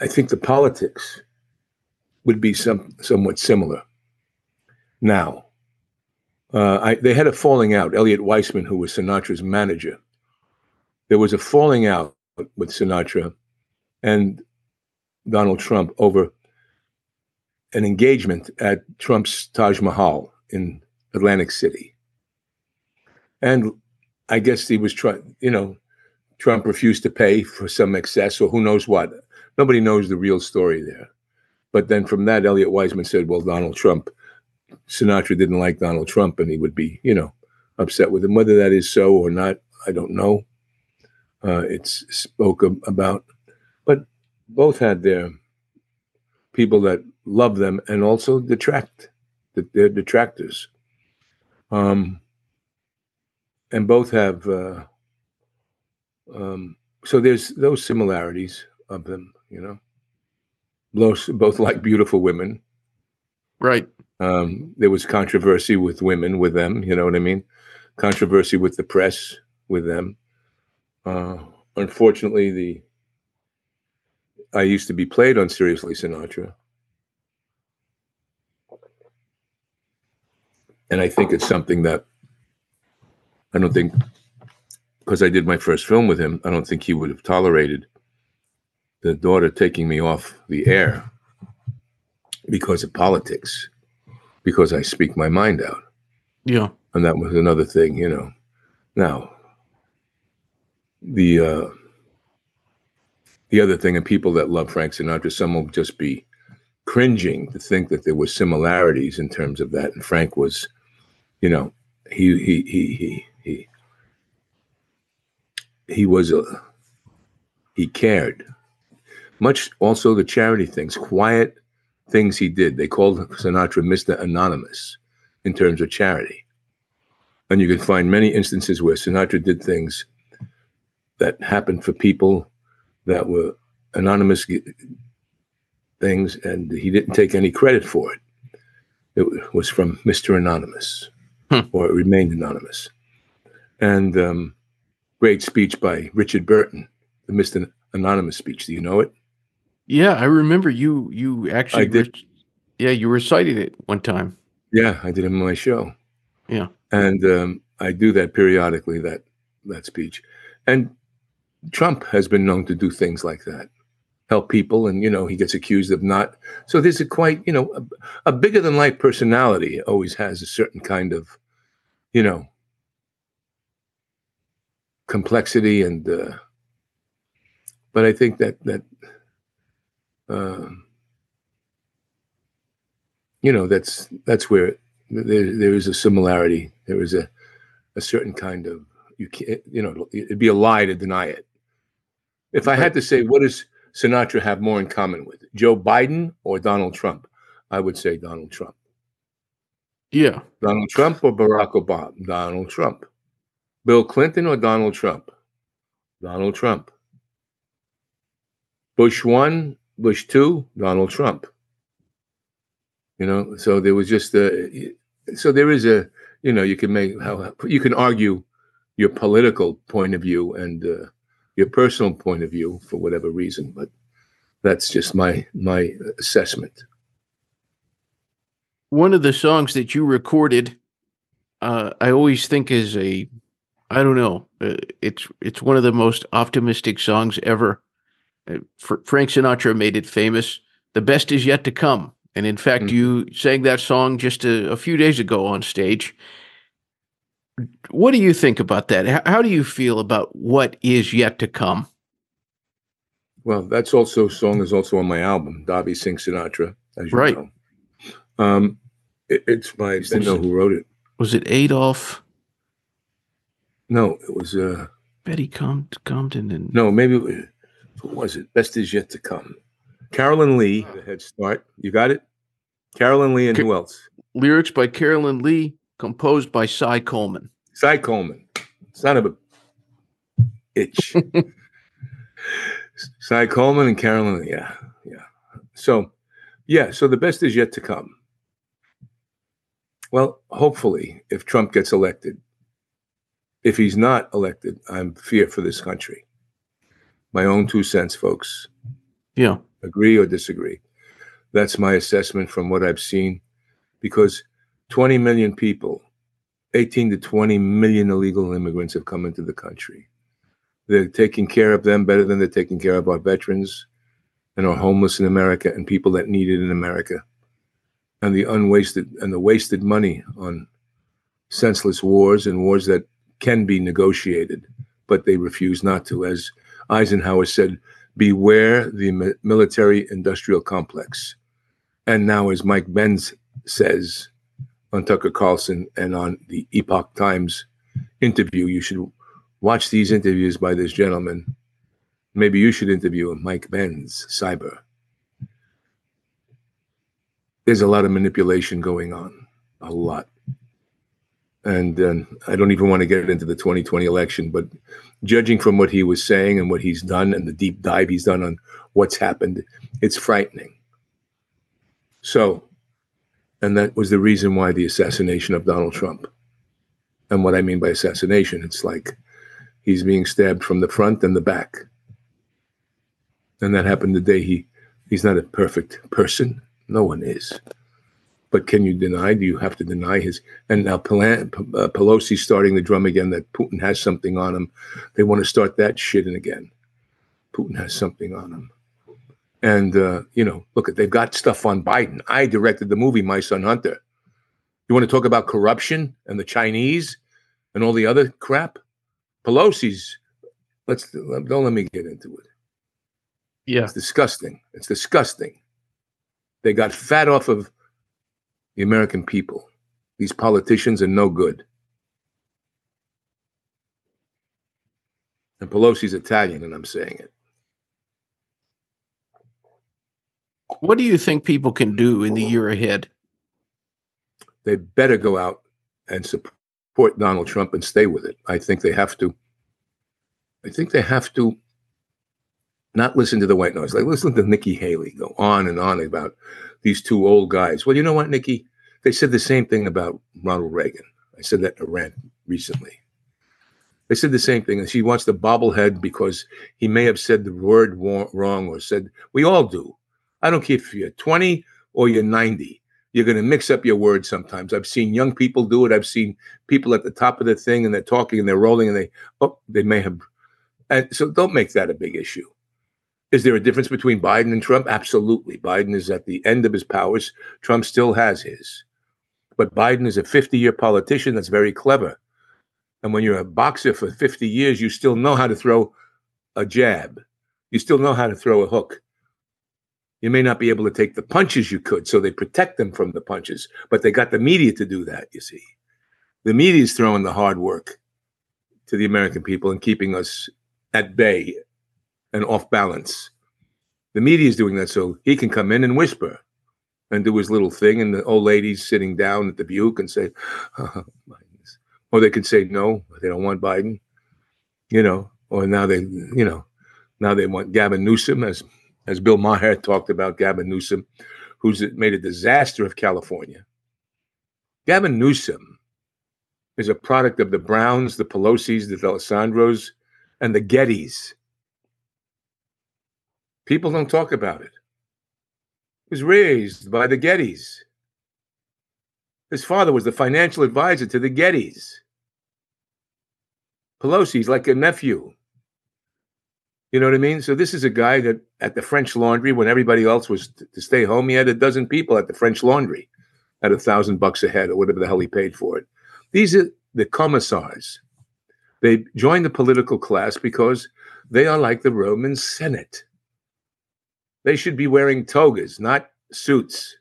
I think the politics would be some somewhat similar. Now, uh, I, they had a falling out. Eliot Weisman, who was Sinatra's manager, there was a falling out with Sinatra and Donald Trump over an engagement at Trump's Taj Mahal in Atlantic City. And I guess he was trying, you know, Trump refused to pay for some excess or who knows what. Nobody knows the real story there. But then from that, Eliot Weisman said, well, Donald Trump, Sinatra didn't like Donald Trump and he would be, you know, upset with him. Whether that is so or not, I don't know. Uh, it's spoke about, but both had their people that love them and also detract, they're detractors. Um, and both have, uh, um, so there's those similarities of them, you know both, both like beautiful women. Right. Um, there was controversy with women with them. You know what I mean? Controversy with the press with them. Uh, unfortunately, the I used to be played on Siriusly Sinatra, and I think it's something that I don't think because I did my first film with him. I don't think he would have tolerated the daughter taking me off the air because of politics, because I speak my mind out. Yeah. And that was another thing, you know. Now, the uh, the other thing, and people that love Frank Sinatra, some will just be cringing to think that there were similarities in terms of that. And Frank was, you know, he he he he he he was a he cared much also the charity things, quiet things he did. They called Sinatra Mr. Anonymous in terms of charity. And you can find many instances where Sinatra did things that happened for people that were anonymous things, and he didn't take any credit for it. It was from Mr. Anonymous, hmm. or it remained anonymous. And um, great speech by Richard Burton, the Mr. Anonymous speech. Do you know it? Yeah, I remember you. You actually, I did. yeah, you recited it one time. Yeah, I did it in my show. Yeah, and um, I do that periodically. That that speech, and Trump has been known to do things like that, help people, and you know he gets accused of not. So there's a quite you know a, a bigger than life personality always has a certain kind of, you know, complexity and. Uh, but I think that that um, you know that's that's where there, there is a similarity there is a a certain kind of you can't you know it'd be a lie to deny it. If I had to say what does Sinatra have more in common with Joe Biden or Donald Trump, I would say Donald Trump. Yeah. Donald Trump or Barack Obama? Donald Trump. Bill Clinton or Donald Trump? Donald Trump. Bush one, Bush two, Donald Trump. You know, so there was just a, so there is a, you know, you can make how you can argue your political point of view and uh, your personal point of view for whatever reason, but that's just my my assessment. One of the songs that you recorded, uh, I always think is a, I don't know, uh, it's it's one of the most optimistic songs ever. Uh, Frank Sinatra made it famous. The best is yet to come. And in fact, mm-hmm. you sang that song just a, a, few days ago on stage. What do you think about that? How, how, do you feel about what is yet to come? Well, that's also song is also on my album, Davi Sing Sinatra, as you right. know. Um, it, it's my I didn't know who wrote it. Was it Adolf? No, it was uh Betty Comden and no, maybe was it? Best is yet to come. Carolyn Leigh, the head start. You got it? Carolyn Leigh and Ca- who else? Lyrics by Carolyn Leigh, composed by Cy Coleman. Cy Coleman. Son of a itch. Cy Coleman and Carolyn. Yeah. Yeah. So, yeah. So the best is yet to come. Well, hopefully, if Trump gets elected, if he's not elected, I'm fear for this country. My own two cents, folks. Yeah. Agree or disagree. That's my assessment from what I've seen. Because 20 million people, 18 to 20 million illegal immigrants have come into the country. They're taking care of them better than they're taking care of our veterans and our homeless in America and people that need it in America. And the unwasted and the wasted money on senseless wars and wars that can be negotiated, but they refuse not to. As Eisenhower said, beware the military industrial complex. And now, as Mike Benz says on Tucker Carlson and on the Epoch Times interview, you should watch these interviews by this gentleman. Maybe you should interview Mike Benz, cyber. There's a lot of manipulation going on, a lot and uh, I don't even want to get into the 2020 election, but judging from what he was saying and what he's done and the deep dive he's done on what's happened, it's frightening. So, and that was the reason why the assassination of Donald Trump. And what I mean by assassination, it's like he's being stabbed from the front and the back. And that happened the day he he's not a perfect person. No one is. But can you deny? Do you have to deny his? And now uh, Pelosi's starting the drum again that Putin has something on him. They want to start that shit again. Putin has something on him. And, uh, you know, look, they've got stuff on Biden. I directed the movie My Son Hunter. You want to talk about corruption and the Chinese and all the other crap? Pelosi's, let's, don't let me get into it. Yeah. It's disgusting. It's disgusting. They got fat off of the American people. These politicians are no good. And Pelosi's Italian, and I'm saying it. What do you think people can do in the year ahead? They better go out and support Donald Trump and stay with it. I think they have to. I think they have to not listen to the white noise. Like listen to Nikki Haley go on and on about these two old guys. Well, you know what, Nikki? They said the same thing about Ronald Reagan. I said that in a rant recently. They said the same thing, and she wants the bobblehead because he may have said the word wrong or said, we all do. I don't care if you're 20 or you're 90. You're going to mix up your words sometimes. I've seen young people do it. I've seen people at the top of the thing and they're talking and they're rolling and they, oh, they may have. And so don't make that a big issue. Is there a difference between Biden and Trump? Absolutely. Biden is at the end of his powers. Trump still has his. But Biden is a 50 year politician that's very clever. And when you're a boxer for 50 years, you still know how to throw a jab, you still know how to throw a hook. You may not be able to take the punches you could, so they protect them from the punches, but they got the media to do that, you see. The media is throwing the hard work to the American people and keeping us at bay and off balance. The media is doing that so he can come in and whisper and do his little thing, and the old lady's sitting down at the Buick and say, oh, or they could say no, they don't want Biden, you know, or now they, you know, now they want Gavin Newsom, as as Bill Maher talked about Gavin Newsom, who's made a disaster of California. Gavin Newsom is a product of the Browns, the Pelosi's, the Alessandros, and the Gettys. People don't talk about it. He was raised by the Gettys. His father was the financial advisor to the Gettys. Pelosi's like a nephew. You know what I mean? So this is a guy that at the French Laundry, when everybody else was t- to stay home, he had a dozen people at the French Laundry at a thousand bucks a head or whatever the hell he paid for it. These are the commissars. They join the political class because they are like the Roman Senate. They should be wearing togas, not suits.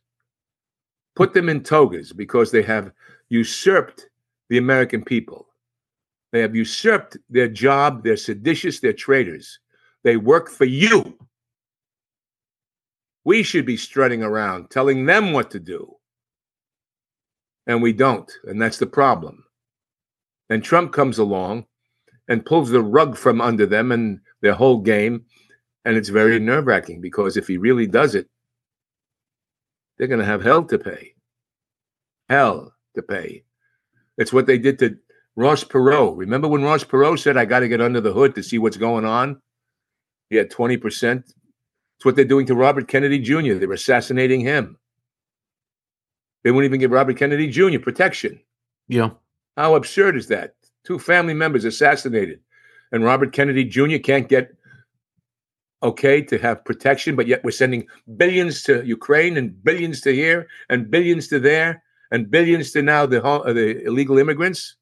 Put them in togas because they have usurped the American people. They have usurped their job. They're seditious. They're traitors. They work for you. We should be strutting around telling them what to do. And we don't. And that's the problem. And Trump comes along and pulls the rug from under them and their whole game. And it's very nerve wracking because if he really does it, they're going to have hell to pay. Hell to pay. It's what they did to Ross Perot. Remember when Ross Perot said, I got to get under the hood to see what's going on? He had 20%. It's what they're doing to Robert Kennedy Jr. They're assassinating him. They won't even give Robert Kennedy Jr. protection. Yeah. How absurd is that? Two family members assassinated, and Robert Kennedy Jr. can't get okay to have protection, but yet we're sending billions to Ukraine and billions to here and billions to there and billions to now the, uh, the illegal immigrants.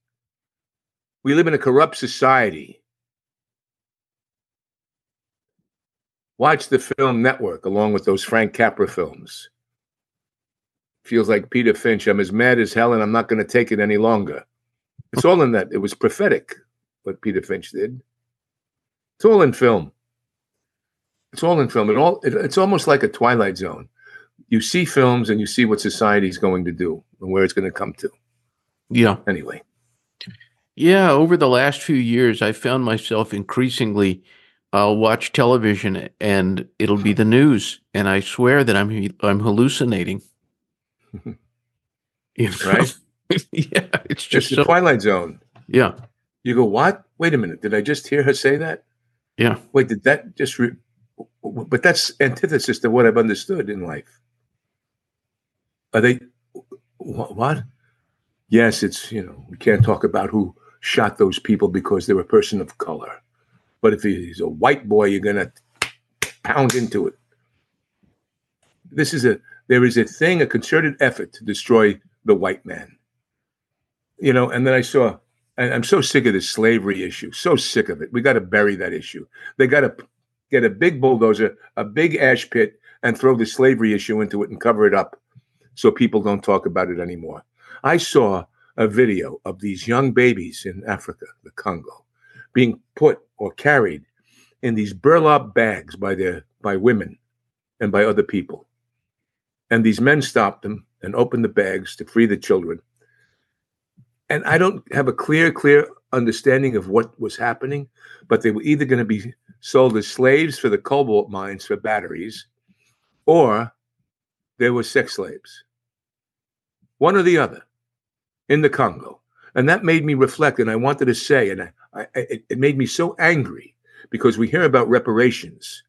We live in a corrupt society. Watch the film Network along with those Frank Capra films. Feels like Peter Finch. I'm as mad as hell, and I'm not going to take it any longer. It's all in that. It was prophetic what Peter Finch did. It's all in film. It's all in film. It all. It, it's almost like a Twilight Zone. You see films and you see what society's going to do and where it's going to come to. Yeah. Anyway. Yeah. Over the last few years, I found myself increasingly I'll watch television and it'll be the news, and I swear that I'm I'm hallucinating. you know? Right? yeah, it's just it's the so, Twilight Zone. Yeah. You go, what? Wait a minute. Did I just hear her say that? Yeah. Wait, did that just? Re- but that's antithesis to what I've understood in life. Are they? What? Yes, it's you know we can't talk about who shot those people because they're a person of color. But if he's a white boy, you're to pound into it. This is a there is a thing, a concerted effort to destroy the white man. You know, and then I saw, and I'm so sick of this slavery issue, so sick of it. We got to bury that issue. They got to get a big bulldozer, a big ash pit, and throw the slavery issue into it and cover it up so people don't talk about it anymore. I saw a video of these young babies in Africa, the Congo, being put or carried in these burlap bags by their by women and by other people. And these men stopped them and opened the bags to free the children. And I don't have a clear, clear understanding of what was happening, but they were either going to be sold as slaves for the cobalt mines for batteries, or they were sex slaves. One or the other in the Congo. And that made me reflect. And I wanted to say, and I, I, it, it made me so angry because we hear about reparations.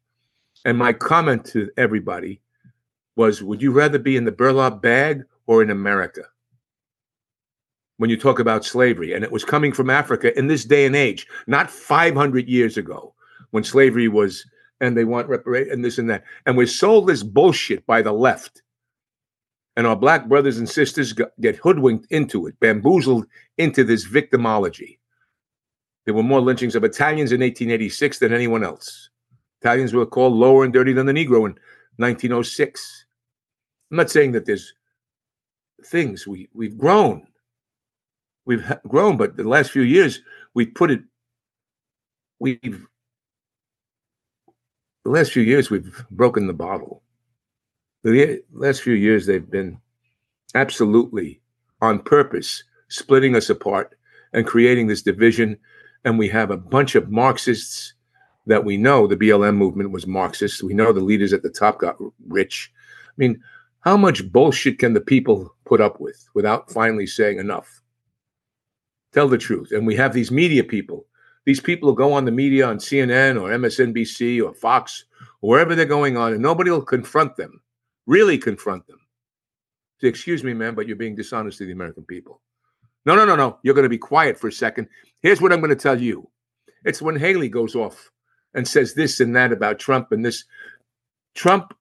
And my comment to everybody was Would you rather be in the burlap bag or in America? When you talk about slavery, and it was coming from Africa in this day and age, not 500 years ago when slavery was, and they want reparation and this and that. And we're sold this bullshit by the left. And our black brothers and sisters get hoodwinked into it, bamboozled into this victimology. There were more lynchings of Italians in 1886 than anyone else. Italians were called lower and dirty than the Negro in 1906. I'm not saying that there's things we we've grown. We've grown, but the last few years we've put it. We've the last few years we've broken the bottle. The last few years they've been absolutely on purpose splitting us apart and creating this division. And we have a bunch of Marxists that we know the BLM movement was Marxist. We know the leaders at the top got rich. I mean, how much bullshit can the people put up with without finally saying enough? Tell the truth. And we have these media people. These people who go on the media on CNN or MSNBC or Fox, or wherever they're going on, and nobody will confront them, really confront them. Say, excuse me, man, but you're being dishonest to the American people. No, no, no, no. You're going to be quiet for a second. Here's what I'm going to tell you. It's when Haley goes off and says this and that about Trump and this. Trump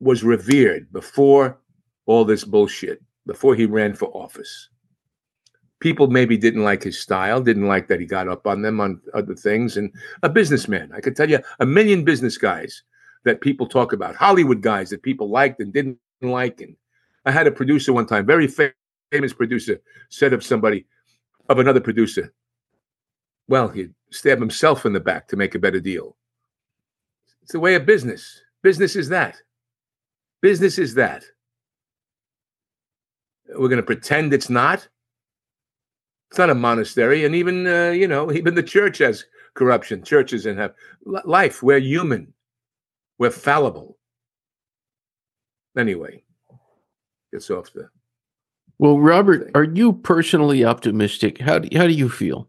was revered before all this bullshit, before he ran for office. People maybe didn't like his style, didn't like that he got up on them on other things. And a businessman, I could tell you a million business guys that people talk about, Hollywood guys that people liked and didn't like. And I had a producer one time, very famous producer, said of somebody, of another producer, well, he'd stab himself in the back to make a better deal. It's the way of business. Business is that. Business is that. We're going to pretend it's not. It's not a monastery, and even uh, you know, even the church has corruption. Churches and have life. We're human. We're fallible. Anyway, gets off the. Well, Robert, thing. are you personally optimistic? How do, how do you feel?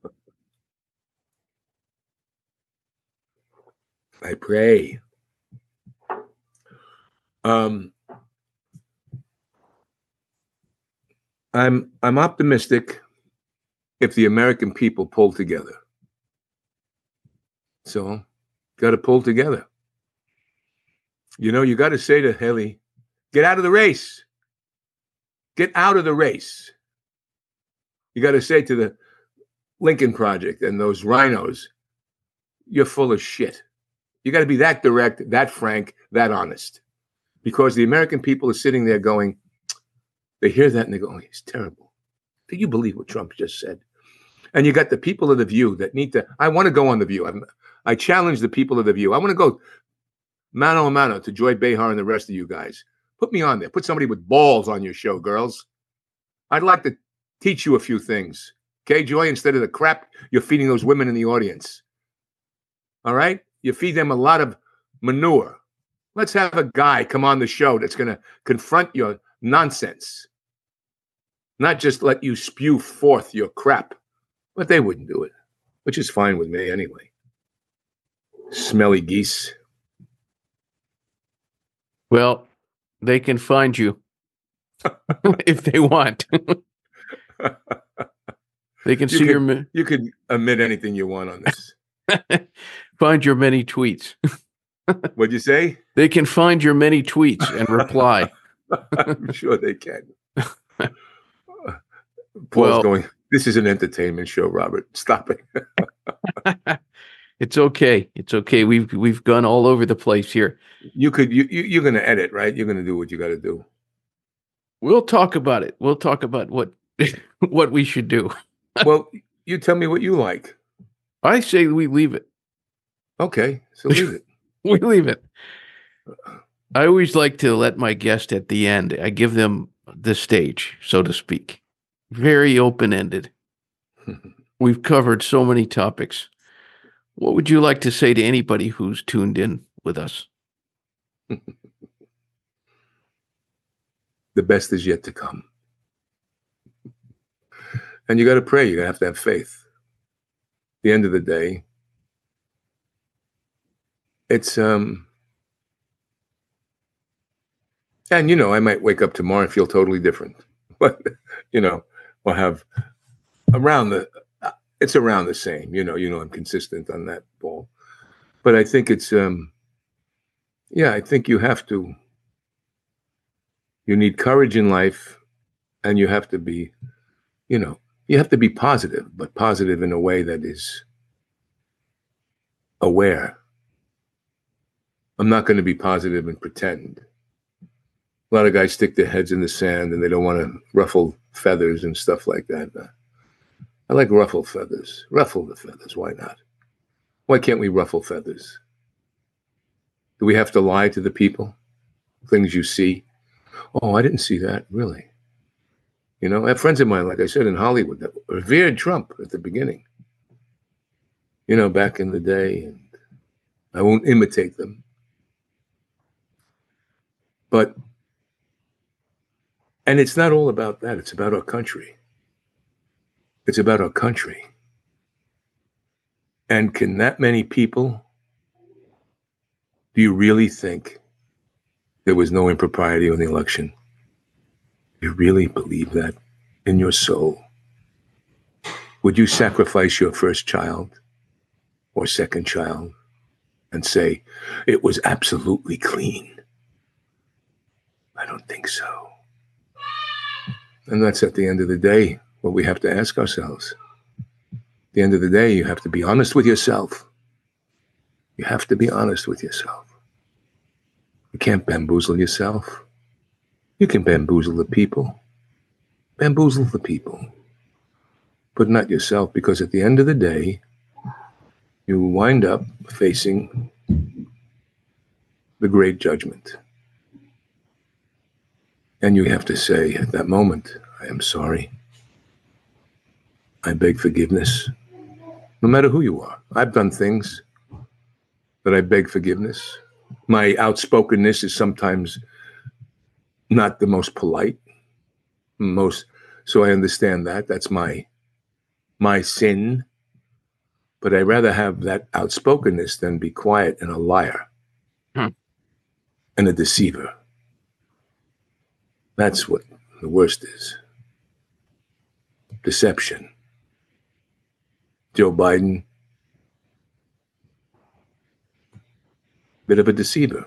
I pray. Um, I'm I'm optimistic if the American people pull together. So, got to pull together. You know, you got to say to Haley, get out of the race. Get out of the race. You got to say to the Lincoln Project and those RINOs, you're full of shit. You got to be that direct, that frank, that honest. Because the American people are sitting there going, they hear that and they go, oh, he's terrible. Do you believe what Trump just said? And you got the people of the view that need to, I want to go on the view. I'm, I challenge the people of the view. I want to go mano a mano to Joy Behar and the rest of you guys. Put me on there. Put somebody with balls on your show, girls. I'd like to teach you a few things. Okay, Joy, instead of the crap you're feeding those women in the audience. All right? You feed them a lot of manure. Let's have a guy come on the show that's going to confront your nonsense, not just let you spew forth your crap. But they wouldn't do it, which is fine with me anyway. Smelly geese. Well, they can find you if they want. they can you see could, your. You could admit anything you want on this. find your many tweets. What'd you say? They can find your many tweets and reply. I'm sure they can. Paul's well, going. This is an entertainment show, Robert. Stop it. it's okay. It's okay. We've we've gone all over the place here. You could you, you you're going to edit, right? You're going to do what you got to do. We'll talk about it. We'll talk about what what we should do. well, you tell me what you like. I say we leave it. Okay, so leave it. we leave it. I always like to let my guest at the end. I give them the stage, so to speak. Very open ended. We've covered so many topics. What would you like to say to anybody who's tuned in with us? the best is yet to come. And you got to pray. You have to have faith. At the end of the day, it's um and you know, I might wake up tomorrow and feel totally different. But you know, we'll have around the it's around the same. You know, you know, I'm consistent on that ball. But I think it's um yeah, I think you have to you need courage in life and you have to be, you know, you have to be positive, but positive in a way that is aware. I'm not going to be positive and pretend. A lot of guys stick their heads in the sand and they don't want to ruffle feathers and stuff like that. Uh, I like ruffle feathers. Ruffle the feathers. Why not? Why can't we ruffle feathers? Do we have to lie to the people? Things you see? Oh, I didn't see that. Really? You know, I have friends of mine, like I said, in Hollywood that revered Trump at the beginning. You know, back in the day, and I won't imitate them. But, and it's not all about that, it's about our country. It's about our country. And can that many people, do you really think there was no impropriety in the election? Do you really believe that in your soul? Would you sacrifice your first child or second child and say, it was absolutely clean? I don't think so. And that's at the end of the day what we have to ask ourselves. At the end of the day, you have to be honest with yourself. You have to be honest with yourself. You can't bamboozle yourself. You can bamboozle the people. Bamboozle the people. But not yourself, because at the end of the day, you wind up facing the great judgment. And you have to say at that moment, I am sorry. I beg forgiveness, no matter who you are. I've done things that I beg forgiveness. My outspokenness is sometimes not the most polite, most so I understand that. That's my my sin. But I'd rather have that outspokenness than be quiet and a liar Hmm. and a deceiver. That's what the worst is. Deception. Joe Biden, bit of a deceiver.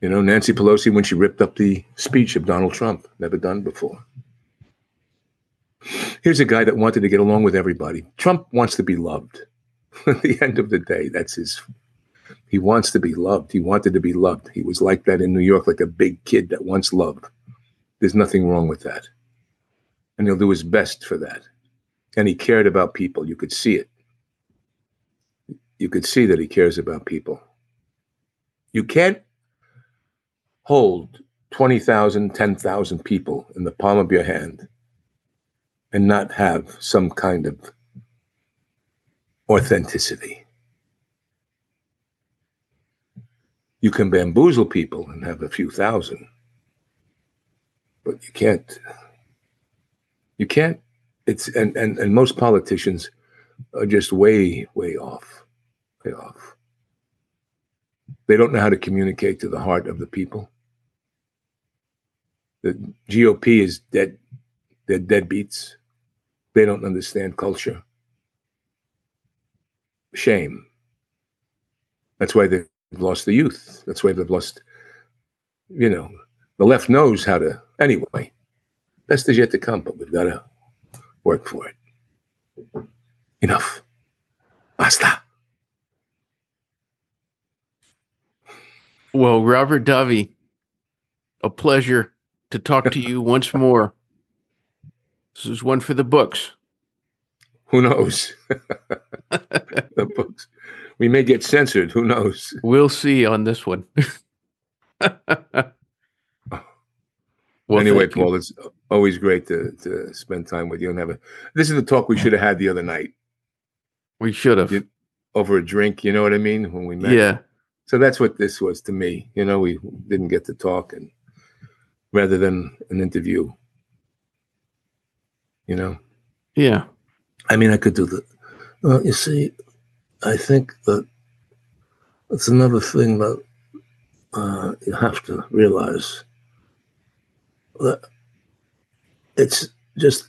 You know, Nancy Pelosi, when she ripped up the speech of Donald Trump, never done before. Here's a guy that wanted to get along with everybody. Trump wants to be loved. At the end of the day, that's his. He wants to be loved. He wanted to be loved. He was like that in New York, like a big kid that wants love. There's nothing wrong with that. And he'll do his best for that. And he cared about people. You could see it. You could see that he cares about people. You can't hold 20,000, 10,000 people in the palm of your hand and not have some kind of authenticity. You can bamboozle people and have a few thousand, but you can't. You can't. It's and and and most politicians are just way way off, way off. They don't know how to communicate to the heart of the people. The GOP is dead. They're deadbeats. They don't understand culture. Shame. That's why they've lost the youth. That's why they've lost, you know, the left knows how to. Anyway, best is yet to come, but we've got to work for it. Enough. Basta. Well, Robert Davi, a pleasure to talk to you once more. This is one for the books. Who knows? the books. We may get censored. Who knows? We'll see on this one. Well, anyway. Paul, it's always great to, to spend time with you and have a. This is the talk we should have had the other night we should have. You- over a drink. You know what I mean? When we met. Yeah. So that's what this was to me. You know, we didn't get to talk, and rather than an interview. You know, Yeah. I mean, I could do the. Well, you see, I think that it's another thing that uh, you have to realize that it's just.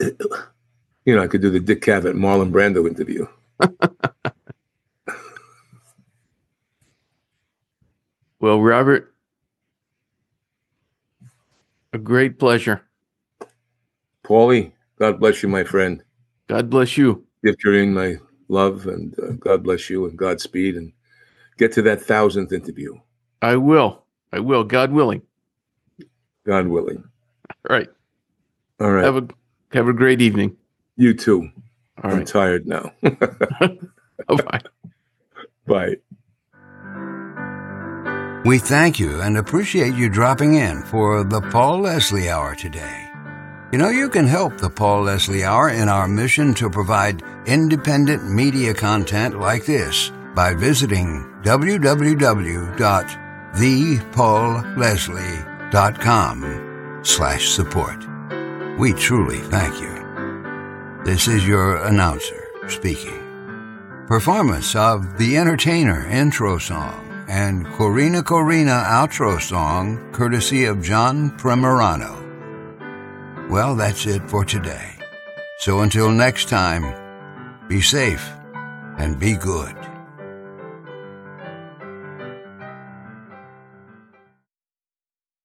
it- you know, I could do the Dick Cavett Marlon Brando interview. Well, Robert, a great pleasure. Paulie, God bless you, my friend. God bless you. Give Doreen my love and uh, God bless you and Godspeed and get to that thousandth interview, I will. I will. God willing. God willing. All right. All right. Have a have a great evening. you too. All I'm right. tired now. Bye. Bye. We thank you and appreciate you dropping in for the Paul Leslie Hour today. You know, you can help the Paul Leslie Hour in our mission to provide independent media content like this by visiting www.thepaulleslie.com slash support. We truly thank you. This is your announcer speaking. Performance of The Entertainer intro song and Corina Corina outro song, courtesy of John Primorano. Well, that's it for today. So until next time, be safe and be good.